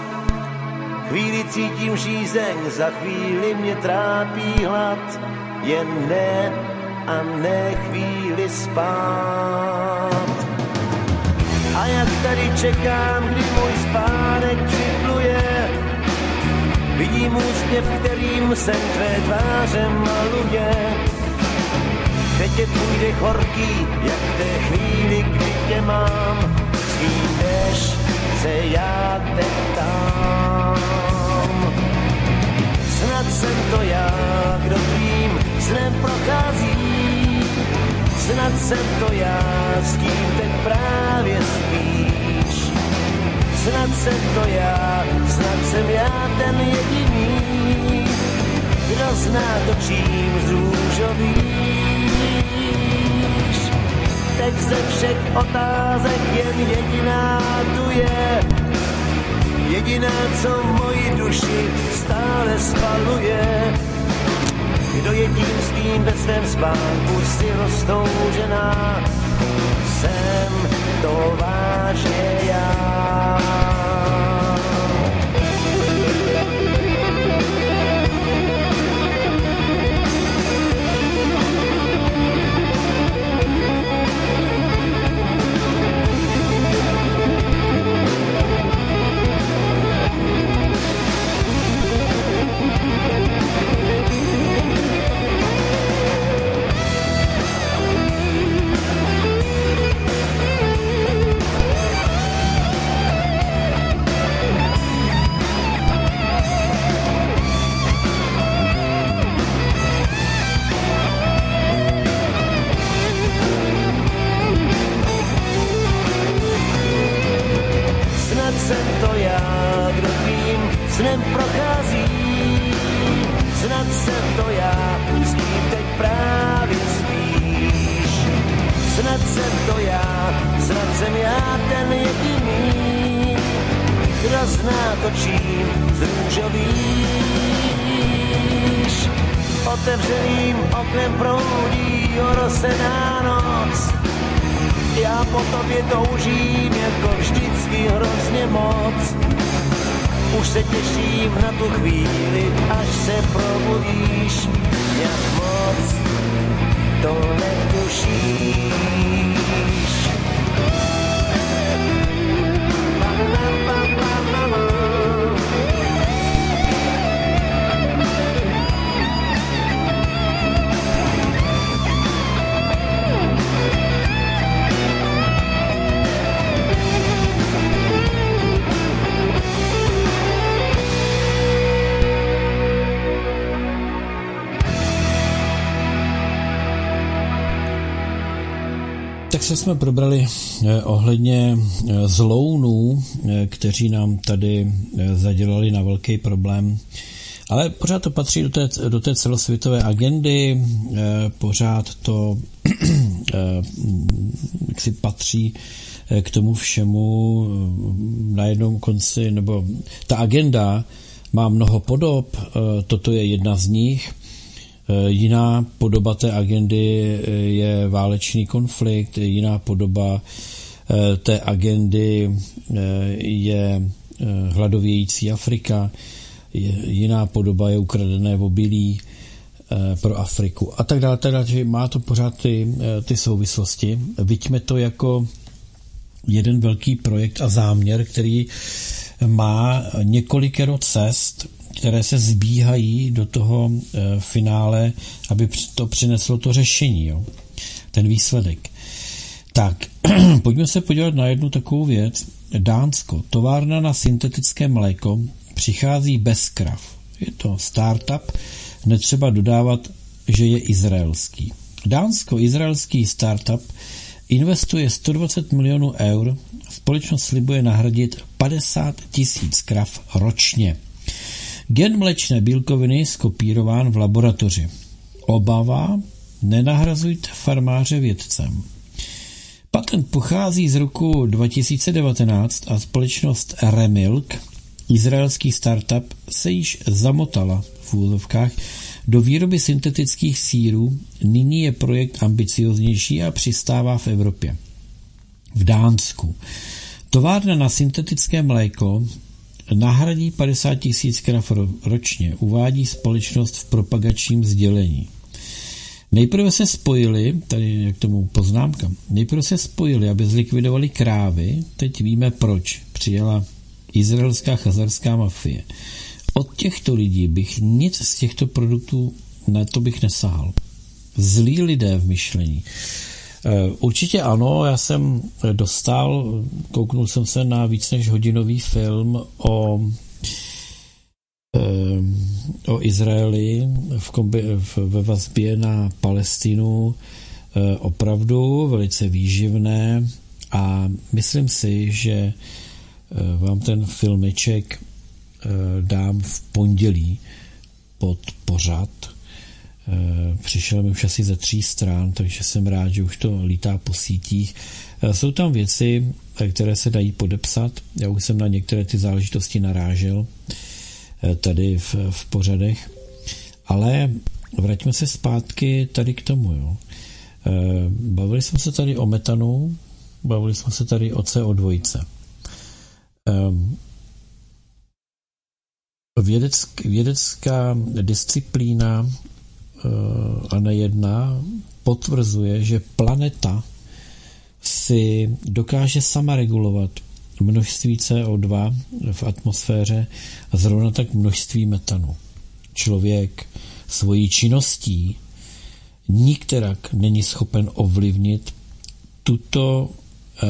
Chvíli cítím žízeň, za chvíli mě trápí hlad. Jen ne a ne chvíli spát. A jak tady čekám, kdy můj spánek připluje, Vidím úsměv, kterým se tvé tváře maluje. Teď tě půjde horký, jak té chvíli, kdy tě mám. Svídeš se já teď tam. Snad jsem to já, kdo tvým snem prochází. Snad jsem to já, s kým teď právě spíš snad jsem to já, snad jsem já ten jediný, kdo zná to čím z. Teď ze všech otázek jen jediná tu je, jediná, co moji duši stále spaluje. Kdo je tím svým ve svém spánku si roztoužená, jsem to vážně já. Snem prochází. Snad jsem to já, s tím teď právě spíš. Snad jsem to já, snad jsem já ten jediný, kdo zná to čím z. Otevřeným oknem proudí orosená noc, já po tobě toužím jako vždycky hrozně moc už se těším na tu chvíli, až se probudíš, jak moc to netušíš. Se jsme probrali eh, ohledně eh, zlounů, eh, kteří nám tady zadělali na velký problém. Ale pořád to patří do té, do té celosvětové agendy, pořád to jak si patří k tomu všemu na jednom konci, nebo ta agenda má mnoho podob, toto je jedna z nich. Eh, jiná podoba té agendy eh, je válečný konflikt, jiná podoba eh, té agendy je hladovějící Afrika, jiná podoba je ukradené obilí pro Afriku a tak dále, tak dále, že má to pořád ty, ty souvislosti. Vidíme to jako jeden velký projekt a záměr, který má několikero cest, které se zbíhají do toho e, finále, aby to přineslo to řešení, jo? ten výsledek. Tak, pojďme se podívat na jednu takovou věc. Dánsko, továrna na syntetické mléko, přichází bez krav. Je to startup, netřeba dodávat, že je izraelský. Dánsko-izraelský startup investuje 120 milionů eur, společnost slibuje nahradit 50 tisíc krav ročně. Gen mlečné bílkoviny skopírován v laboratoři. Obava, nenahrazujte farmáře vědcem. Patent pochází z roku 2019 a společnost Remilk, izraelský startup, se již zamotala v úzovkách do výroby syntetických sírů. Nyní je projekt ambicioznější a přistává v Evropě. V Dánsku. Továrna na syntetické mléko nahradí 50 tisíc krav ročně, uvádí společnost v propagačním sdělení. Nejprve se spojili, tady jak tomu poznámka, nejprve se spojili, aby zlikvidovali krávy, teď víme proč. Přijela izraelská chazarská mafie. Od těchto lidí bych nic z těchto produktů, na to bych nesahal. Zlí lidé v myšlení. Eh, určitě ano, já jsem dostal, kouknul jsem se na víc než hodinový film o eh, o Izraeli v kombi, v, ve vazbě na Palestinu. Eh, opravdu velice výživné a myslím si, že vám ten filmeček dám v pondělí pod pořad. Eh, přišel mi už asi ze tří stran, takže jsem rád, že už to lítá po sítích. Eh, jsou tam věci, eh, které se dají podepsat. Já už jsem na některé ty záležitosti narážel tady v, v pořadech. Ale vraťme se zpátky tady k tomu. Jo. Bavili jsme se tady o metanu, bavili jsme se tady o CO2. Vědeck, vědecká disciplína a nejedna potvrzuje, že planeta si dokáže sama regulovat množství CO2 v atmosféře a zrovna tak množství metanu. Člověk svojí činností nikterak není schopen ovlivnit tuto, eh,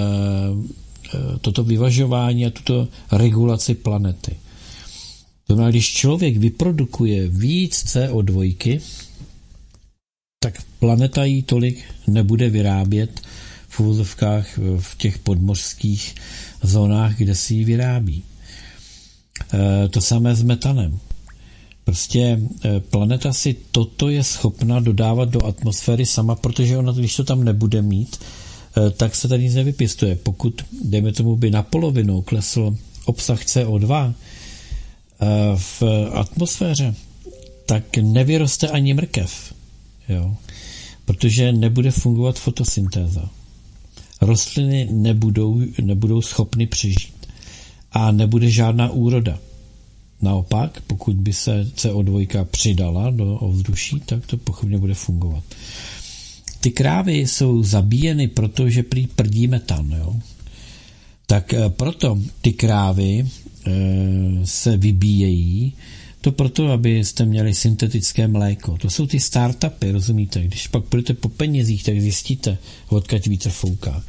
eh, toto vyvažování a tuto regulaci planety. To znamená, když člověk vyprodukuje víc CO2, tak planeta jí tolik nebude vyrábět v úvozovkách v těch podmořských zónách, kde si ji vyrábí. E, to samé s metanem. Prostě e, planeta si toto je schopna dodávat do atmosféry sama, protože ona, když to tam nebude mít, tak se tady nic nevypěstuje. Pokud, dejme tomu, by na polovinu klesl obsah CO2 v atmosféře, tak nevyroste ani mrkev. Jo? Protože nebude fungovat fotosyntéza. Rostliny nebudou, nebudou schopny přežít. A nebude žádná úroda. Naopak, pokud by se CO2 přidala do ovzduší, tak to pochopně bude fungovat. Ty krávy jsou zabíjeny, protože prý prdí metan. Jo? Tak eh, proto ty krávy e, se vybíjejí, to proto, abyste měli syntetické mléko. To jsou ty startupy, rozumíte? Když pak budete po penězích, tak zjistíte, odkud vítr fouká.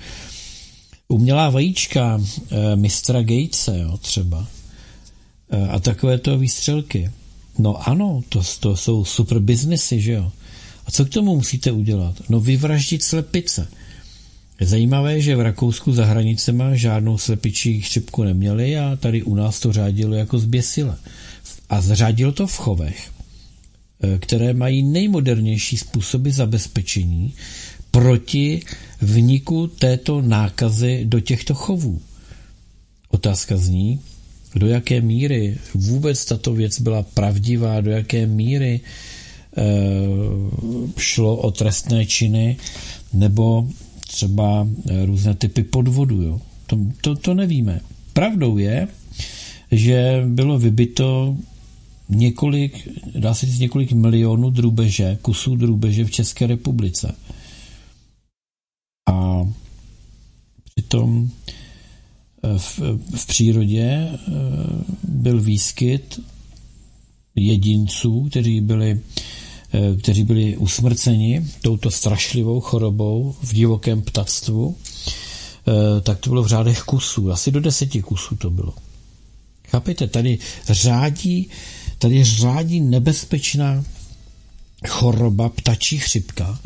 Umělá vajíčka e, mistra Gatese, jo, třeba. E, a takové to výstřelky. No ano, to, to jsou super biznesy, že jo. A co k tomu musíte udělat? No vyvraždit slepice. Je zajímavé, že v Rakousku za hranicema žádnou slepičí chřipku neměli a tady u nás to řádilo jako zběsile a zřadil to v chovech, eh, které mají nejmodernější způsoby zabezpečení proti vniku této nákazy do těchto chovů. Otázka zní, do jaké míry vůbec tato věc byla pravdivá, do jaké míry e, šlo o trestné činy nebo třeba eh, různé typy podvodu. Jo. To, to, to nevíme. Pravdou je, že bylo vybito několik, dá se říct několik milionů drůbeže, kusů drůbeže v České republice. A přitom eh, v, v přírodě eh, byl výskyt jedinců, kteří byli, eh, kteří byli usmrceni touto strašlivou chorobou v divokém ptactvu, tak to bylo v řádech kusů, asi do deseti kusů to bylo. Chápete, tady řádí tady řádí nebezpečná choroba ptačí chřipka,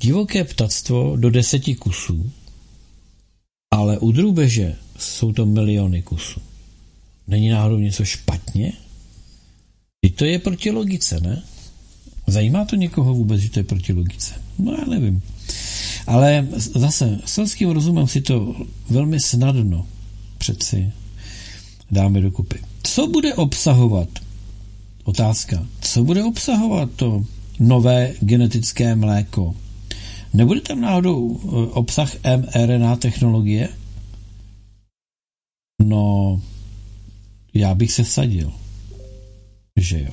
divoké ptactvo do deseti kusů, ale u drůbeže jsou to miliony kusů. Není náhodou něco špatně? I to je proti logice, ne? Zajímá to někoho vůbec, že to je proti logice? No já nevím. Ale zase selským rozumem si to velmi snadno přeci dáme dokupy. Co bude obsahovat? Otázka. Co bude obsahovat to nové genetické mléko? Nebude tam náhodou eh, obsah mRNA technologie? No, já bych se sadil, že jo.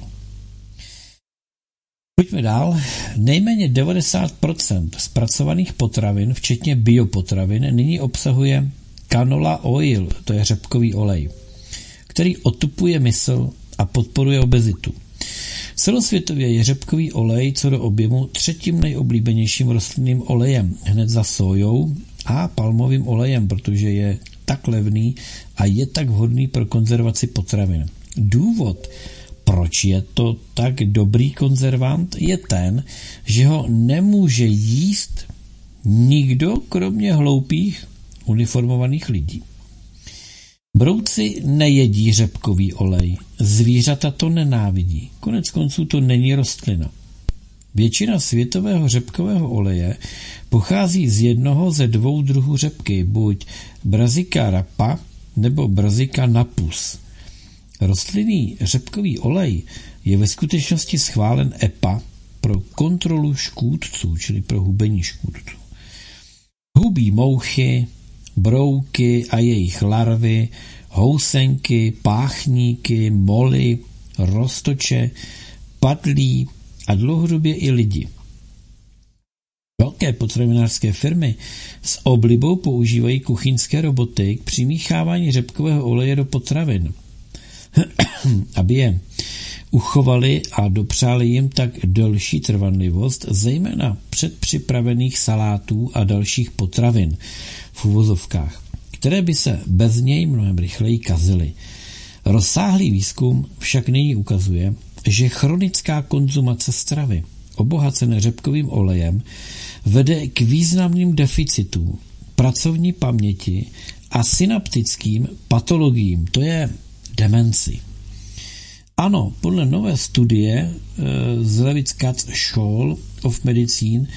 Pojďme dál. Nejméně 90% zpracovaných potravin, včetně biopotravin, nyní obsahuje canola oil, to je řepkový olej, který otupuje mysl a podporuje obezitu. Celosvětově je řepkový olej co do objemu třetím nejoblíbenějším rostlinným olejem, hned za sojou a palmovým olejem, protože je tak levný a je tak vhodný pro konzervaci potravin. Důvod, proč je to tak dobrý konzervant, je ten, že ho nemůže jíst nikdo, kromě hloupých uniformovaných lidí. Brouci nejedí řepkový olej, zvířata to nenávidí, konec konců to není rostlina. Většina světového řepkového oleje pochází z jednoho ze dvou druhů řepky, buď Brazica rapa nebo Brazica napus. Rostlinný řepkový olej je ve skutečnosti schválen EPA pro kontrolu škůdců, čili pro hubení škůdců. Hubí mouchy, brouky a jejich larvy, housenky, páchníky, moly, roztoče, padlí a dlouhodobě i lidi. Velké potravinářské firmy s oblibou používají kuchyňské roboty k přimíchávání řepkového oleje do potravin, aby je uchovali a dopřáli jim tak delší trvanlivost, zejména předpřipravených salátů a dalších potravin v uvozovkách, které by se bez něj mnohem rychleji kazily. Rozsáhlý výzkum však nyní ukazuje, že chronická konzumace stravy obohacené řepkovým olejem vede k významným deficitům pracovní paměti a synaptickým patologiím, to je demenci. Ano, podle nové studie e, z Levitz Katz School of Medicine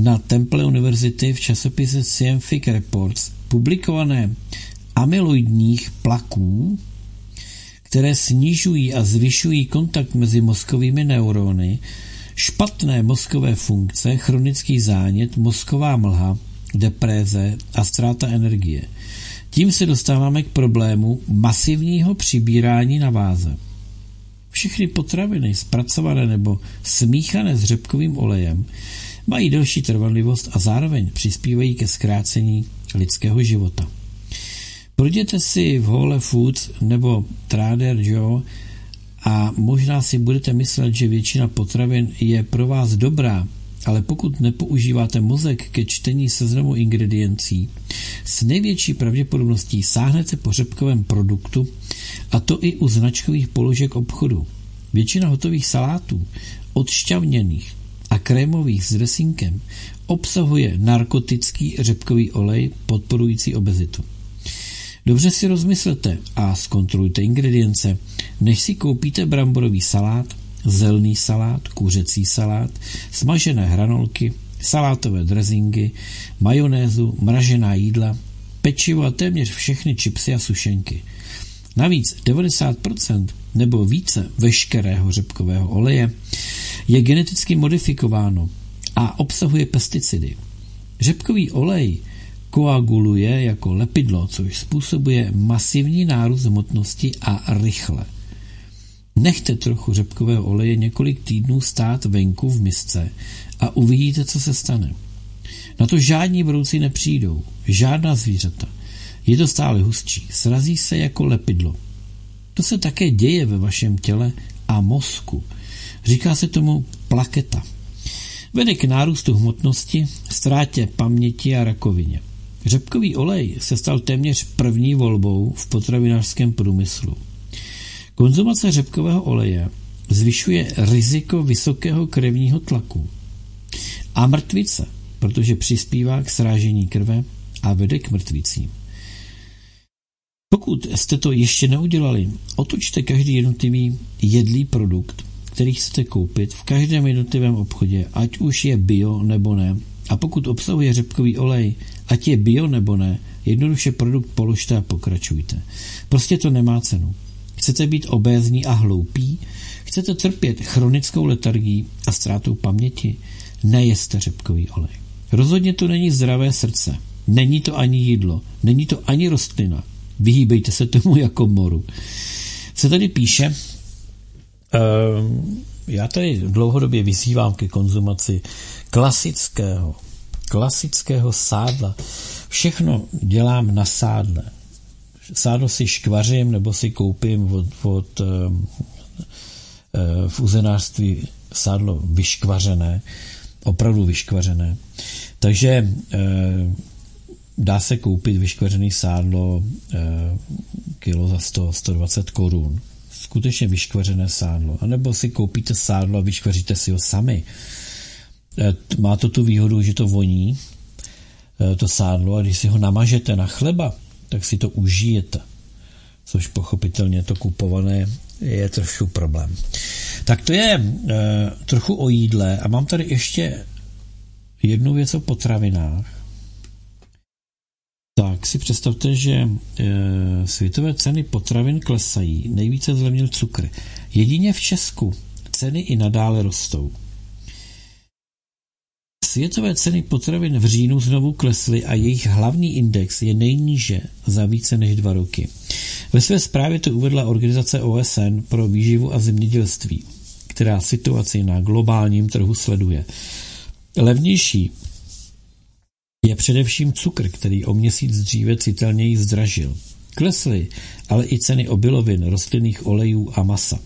na Temple University v časopise Scientific Reports publikované amyloidních plaků, které snižují a zvyšují kontakt mezi mozkovými neurony, špatné mozkové funkce, chronický zánět, mozková mlha, depréze a ztráta energie. Tím se dostáváme k problému masivního přibírání na váze. Všechny potraviny zpracované nebo smíchané s řepkovým olejem mají delší trvanlivost a zároveň přispívají ke zkrácení lidského života. Projděte si v Whole Foods nebo Trader Joe a možná si budete myslet, že většina potravin je pro vás dobrá, ale pokud nepoužíváte mozek ke čtení seznamu ingrediencí, s největší pravděpodobností sáhnete po řepkovém produktu a to i u značkových položek obchodu. Většina hotových salátů, odšťavněných a krémových s dresínkem, obsahuje narkotický řepkový olej podporující obezitu. Dobře si rozmyslete a zkontrolujte ingredience, než si koupíte bramborový salát, zelný salát, kuřecí salát, smažené hranolky, salátové drezingy, majonézu, mražená jídla, pečivo a téměř všechny čipsy a sušenky. Navíc 90% nebo více veškerého řepkového oleje je geneticky modifikováno a obsahuje pesticidy. Řepkový olej koaguluje jako lepidlo, což způsobuje masivní nárůst hmotnosti a rychle. Nechte trochu řepkového oleje několik týdnů stát venku v misce a uvidíte, co se stane. Na to žádní brouci nepřijdou, žádná zvířata. Je to stále hustší, srazí se jako lepidlo. To se také děje ve vašem těle a mozku. Říká se tomu plaketa. Vede k nárůstu hmotnosti, ztrátě paměti a rakovině. Řepkový olej se stal téměř první volbou v potravinářském průmyslu. Konzumace řepkového oleje zvyšuje riziko vysokého krevního tlaku. A mrtvice, protože přispívá k srážení krve a vede k mrtvicím. Pokud jste to ještě neudělali, otočte každý jednotlivý jedlý produkt, který chcete koupit v každém jednotlivém obchodě, ať už je bio nebo ne. A pokud obsahuje řepkový olej, ať je bio nebo ne, jednoduše produkt položte a pokračujte. Prostě to nemá cenu. Chcete být obézní a hloupí? Chcete trpět chronickou letargií a ztrátou paměti? Nejeste řepkový olej. Rozhodně to není zdravé srdce. Není to ani jídlo. Není to ani rostlina. Vyhýbejte se tomu jako moru. Se tady píše, uh, já tady dlouhodobě vyzývám ke konzumaci klasického, klasického sádla. Všechno dělám na sádle. Sádlo si škvařím nebo si koupím od, od uh, v uzenářství sádlo vyškvařené, opravdu vyškvařené. Takže uh, dá se koupit vyškvařený sádlo eh, kilo za 100, 120 korun. Skutečně vyškvařené sádlo. A nebo si koupíte sádlo a vyškvaříte si ho sami. Eh, má to tu výhodu, že to voní, eh, to sádlo, a když si ho namažete na chleba, tak si to užijete. Což pochopitelně to kupované je trošku problém. Tak to je e, trochu o jídle a mám tady ještě jednu věc o potravinách tak si představte, že e, světové ceny potravin klesají, nejvíce zlevnil cukr. Jedině v Česku ceny i nadále rostou. Světové ceny potravin v říjnu znovu klesly a jejich hlavní index je nejníže za více než dva roky. Ve své zprávě to uvedla organizace OSN pro výživu a zemědělství, která situaci na globálním trhu sleduje. Levnější je především cukr, který o měsíc dříve citelněji zdražil. Klesly ale i ceny obilovin, rostlinných olejů a masa.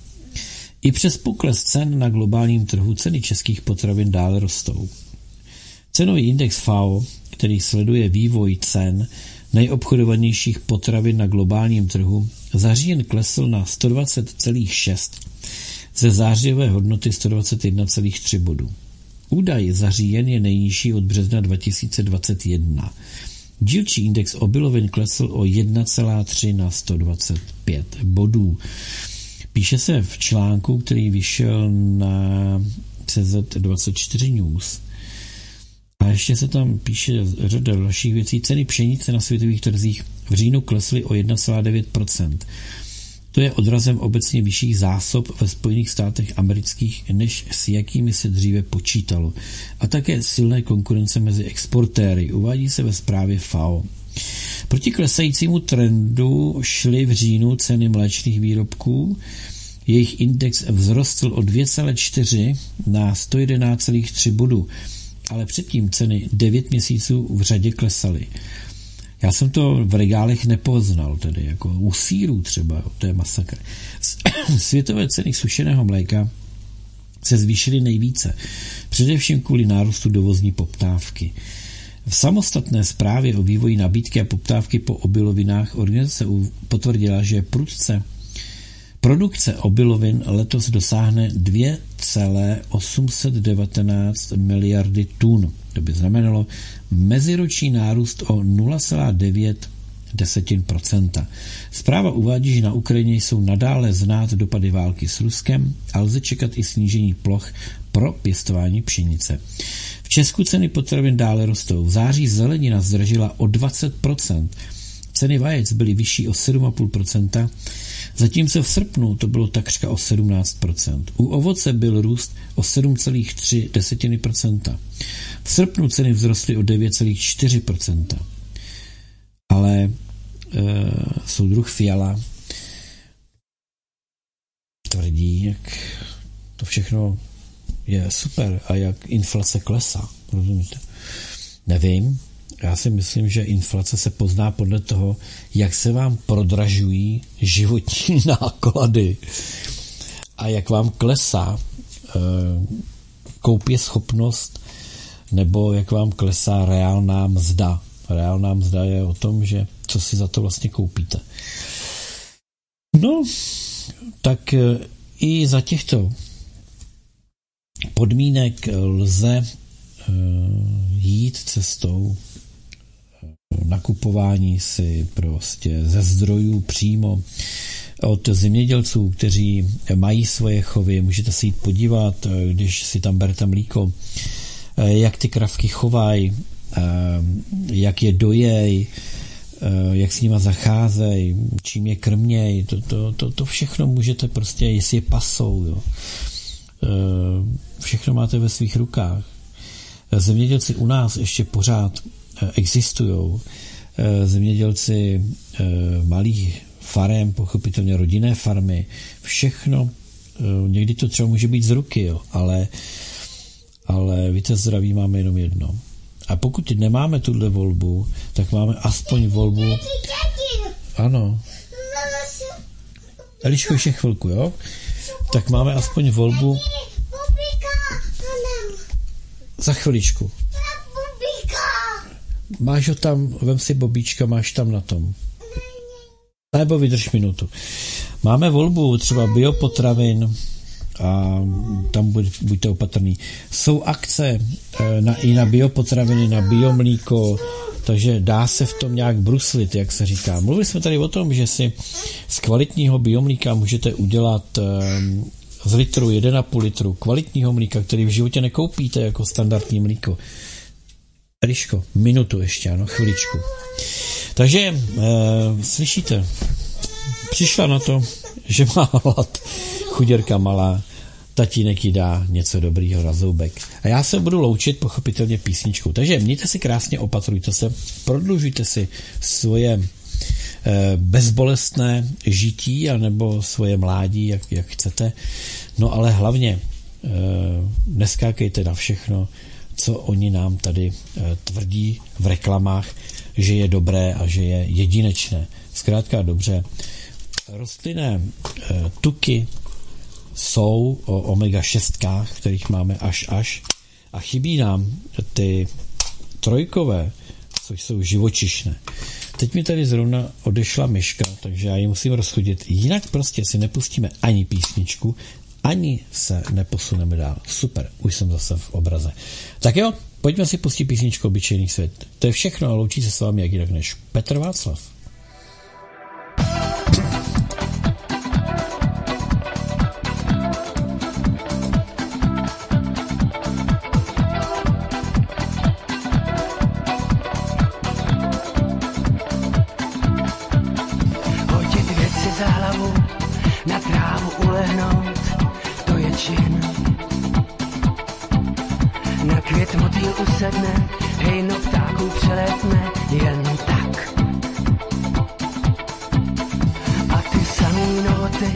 I přes pokles cen na globálním trhu ceny českých potravin dále rostou. Cenový index FAO, který sleduje vývoj cen nejobchodovanějších potravin na globálním trhu, za říjen klesl na 120,6 ze zářivé hodnoty 121,3 bodů. Údaj za říjen je nejnižší od března 2021. Dílčí index obilovin klesl o 1,3 na 125 bodů. Píše se v článku, který vyšel na CZ24 News. A ještě se tam píše řada dalších věcí. Ceny pšenice na světových trzích v říjnu klesly o 1,9%. To je odrazem obecně vyšších zásob ve Spojených státech amerických, než s jakými se dříve počítalo. A také silné konkurence mezi exportéry, uvádí se ve zprávě FAO. Proti klesajícímu trendu šly v říjnu ceny mléčných výrobků, jejich index vzrostl o 2,4 na 111,3 bodu, ale předtím ceny 9 měsíců v řadě klesaly. Já jsem to v regálech nepoznal, tedy jako u sírů třeba, to je masakr. Světové ceny sušeného mléka se zvýšily nejvíce, především kvůli nárůstu dovozní poptávky. V samostatné zprávě o vývoji nabídky a poptávky po obilovinách organizace potvrdila, že prudce Produkce obilovin letos dosáhne 2,819 miliardy tun. To by znamenalo meziroční nárůst o 0,9 desetin procenta. Zpráva uvádí, že na Ukrajině jsou nadále znát dopady války s Ruskem a lze čekat i snížení ploch pro pěstování pšenice. V Česku ceny potravin dále rostou. V září zelenina zdražila o 20%, ceny vajec byly vyšší o 7,5%, zatímco v srpnu to bylo takřka o 17%. U ovoce byl růst o 7,3%. V srpnu ceny vzrostly o 9,4%. Ale e, soudruh Fiala tvrdí, jak to všechno je super a jak inflace klesá. Rozumíte? Nevím. Já si myslím, že inflace se pozná podle toho, jak se vám prodražují životní náklady a jak vám klesá e, koupě schopnost nebo jak vám klesá reálná mzda. Reálná mzda je o tom, že co si za to vlastně koupíte. No, tak eh, i za těchto podmínek lze eh, jít cestou eh, nakupování si prostě ze zdrojů přímo od zemědělců, kteří mají svoje chovy. Můžete se jít podívat, když si tam berete mlíko, jak ty kravky chovají, jak je dojej, jak s nima zacházejí, čím je krměj, to, to, to, to všechno můžete prostě, jestli je pasou, jo. Všechno máte ve svých rukách. Zemědělci u nás ještě pořád existují. Zemědělci malých farem, pochopitelně rodinné farmy, všechno, někdy to třeba může být z ruky, jo, ale, ale víte, zdraví máme jenom jedno. A pokud nemáme tuhle volbu, tak máme aspoň volbu... Ano. Eliško, ještě chvilku, jo? Tak máme aspoň volbu... Za chviličku. Máš ho tam, vem si bobíčka, máš tam na tom. Nebo vydrž minutu. Máme volbu třeba biopotravin, a tam buď, buďte opatrný. Jsou akce eh, na, i na biopotraviny, na biomlíko, takže dá se v tom nějak bruslit, jak se říká. Mluvili jsme tady o tom, že si z kvalitního biomlíka můžete udělat eh, z litru 1,5 litru kvalitního mlíka, který v životě nekoupíte jako standardní mlíko. Eliško, minutu ještě, ano, chviličku. Takže e, slyšíte, přišla na to, že má hlad chuděrka malá, tatínek jí dá něco dobrýho na zoubek. A já se budu loučit pochopitelně písničkou. Takže mějte si krásně, opatrujte se, prodlužujte si svoje eh, bezbolestné žití anebo svoje mládí, jak, jak chcete. No ale hlavně eh, neskákejte na všechno, co oni nám tady eh, tvrdí v reklamách, že je dobré a že je jedinečné. Zkrátka dobře, rostlinné tuky, jsou o omega-6, kterých máme až až a chybí nám ty trojkové, což jsou živočišné. Teď mi tady zrovna odešla myška, takže já ji musím rozchodit. Jinak prostě si nepustíme ani písničku, ani se neposuneme dál. Super, už jsem zase v obraze. Tak jo, pojďme si pustit písničku Obyčejný svět. To je všechno a loučí se s vámi jak jinak než Petr Václav. Hned motýl usedne, hejno ptáků přelétne, jen tak. A ty samý noty,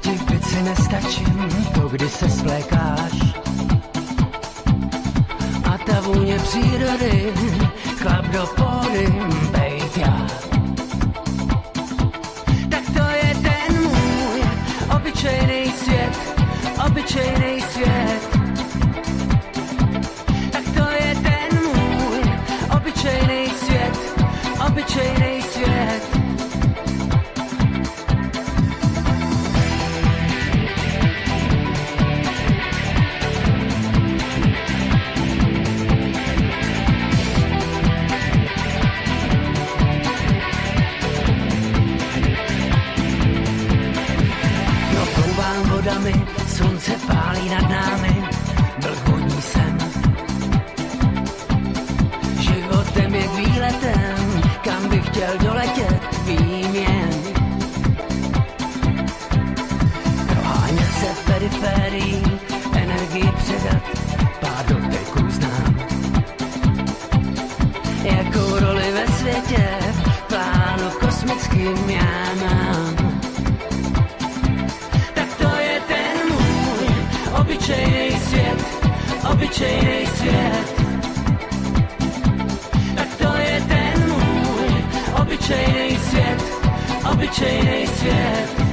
ti pici nestačím, to kdy se svlékáš. A ta vůně přírody, chlap do pory, bejt já. Tak to je ten můj obyčejný svět, obyčejný svět. obyčejný svět. No, vodami, slunce pálí nad námi. obyčejný svět. Tak to je ten můj svět, obyčejný svět.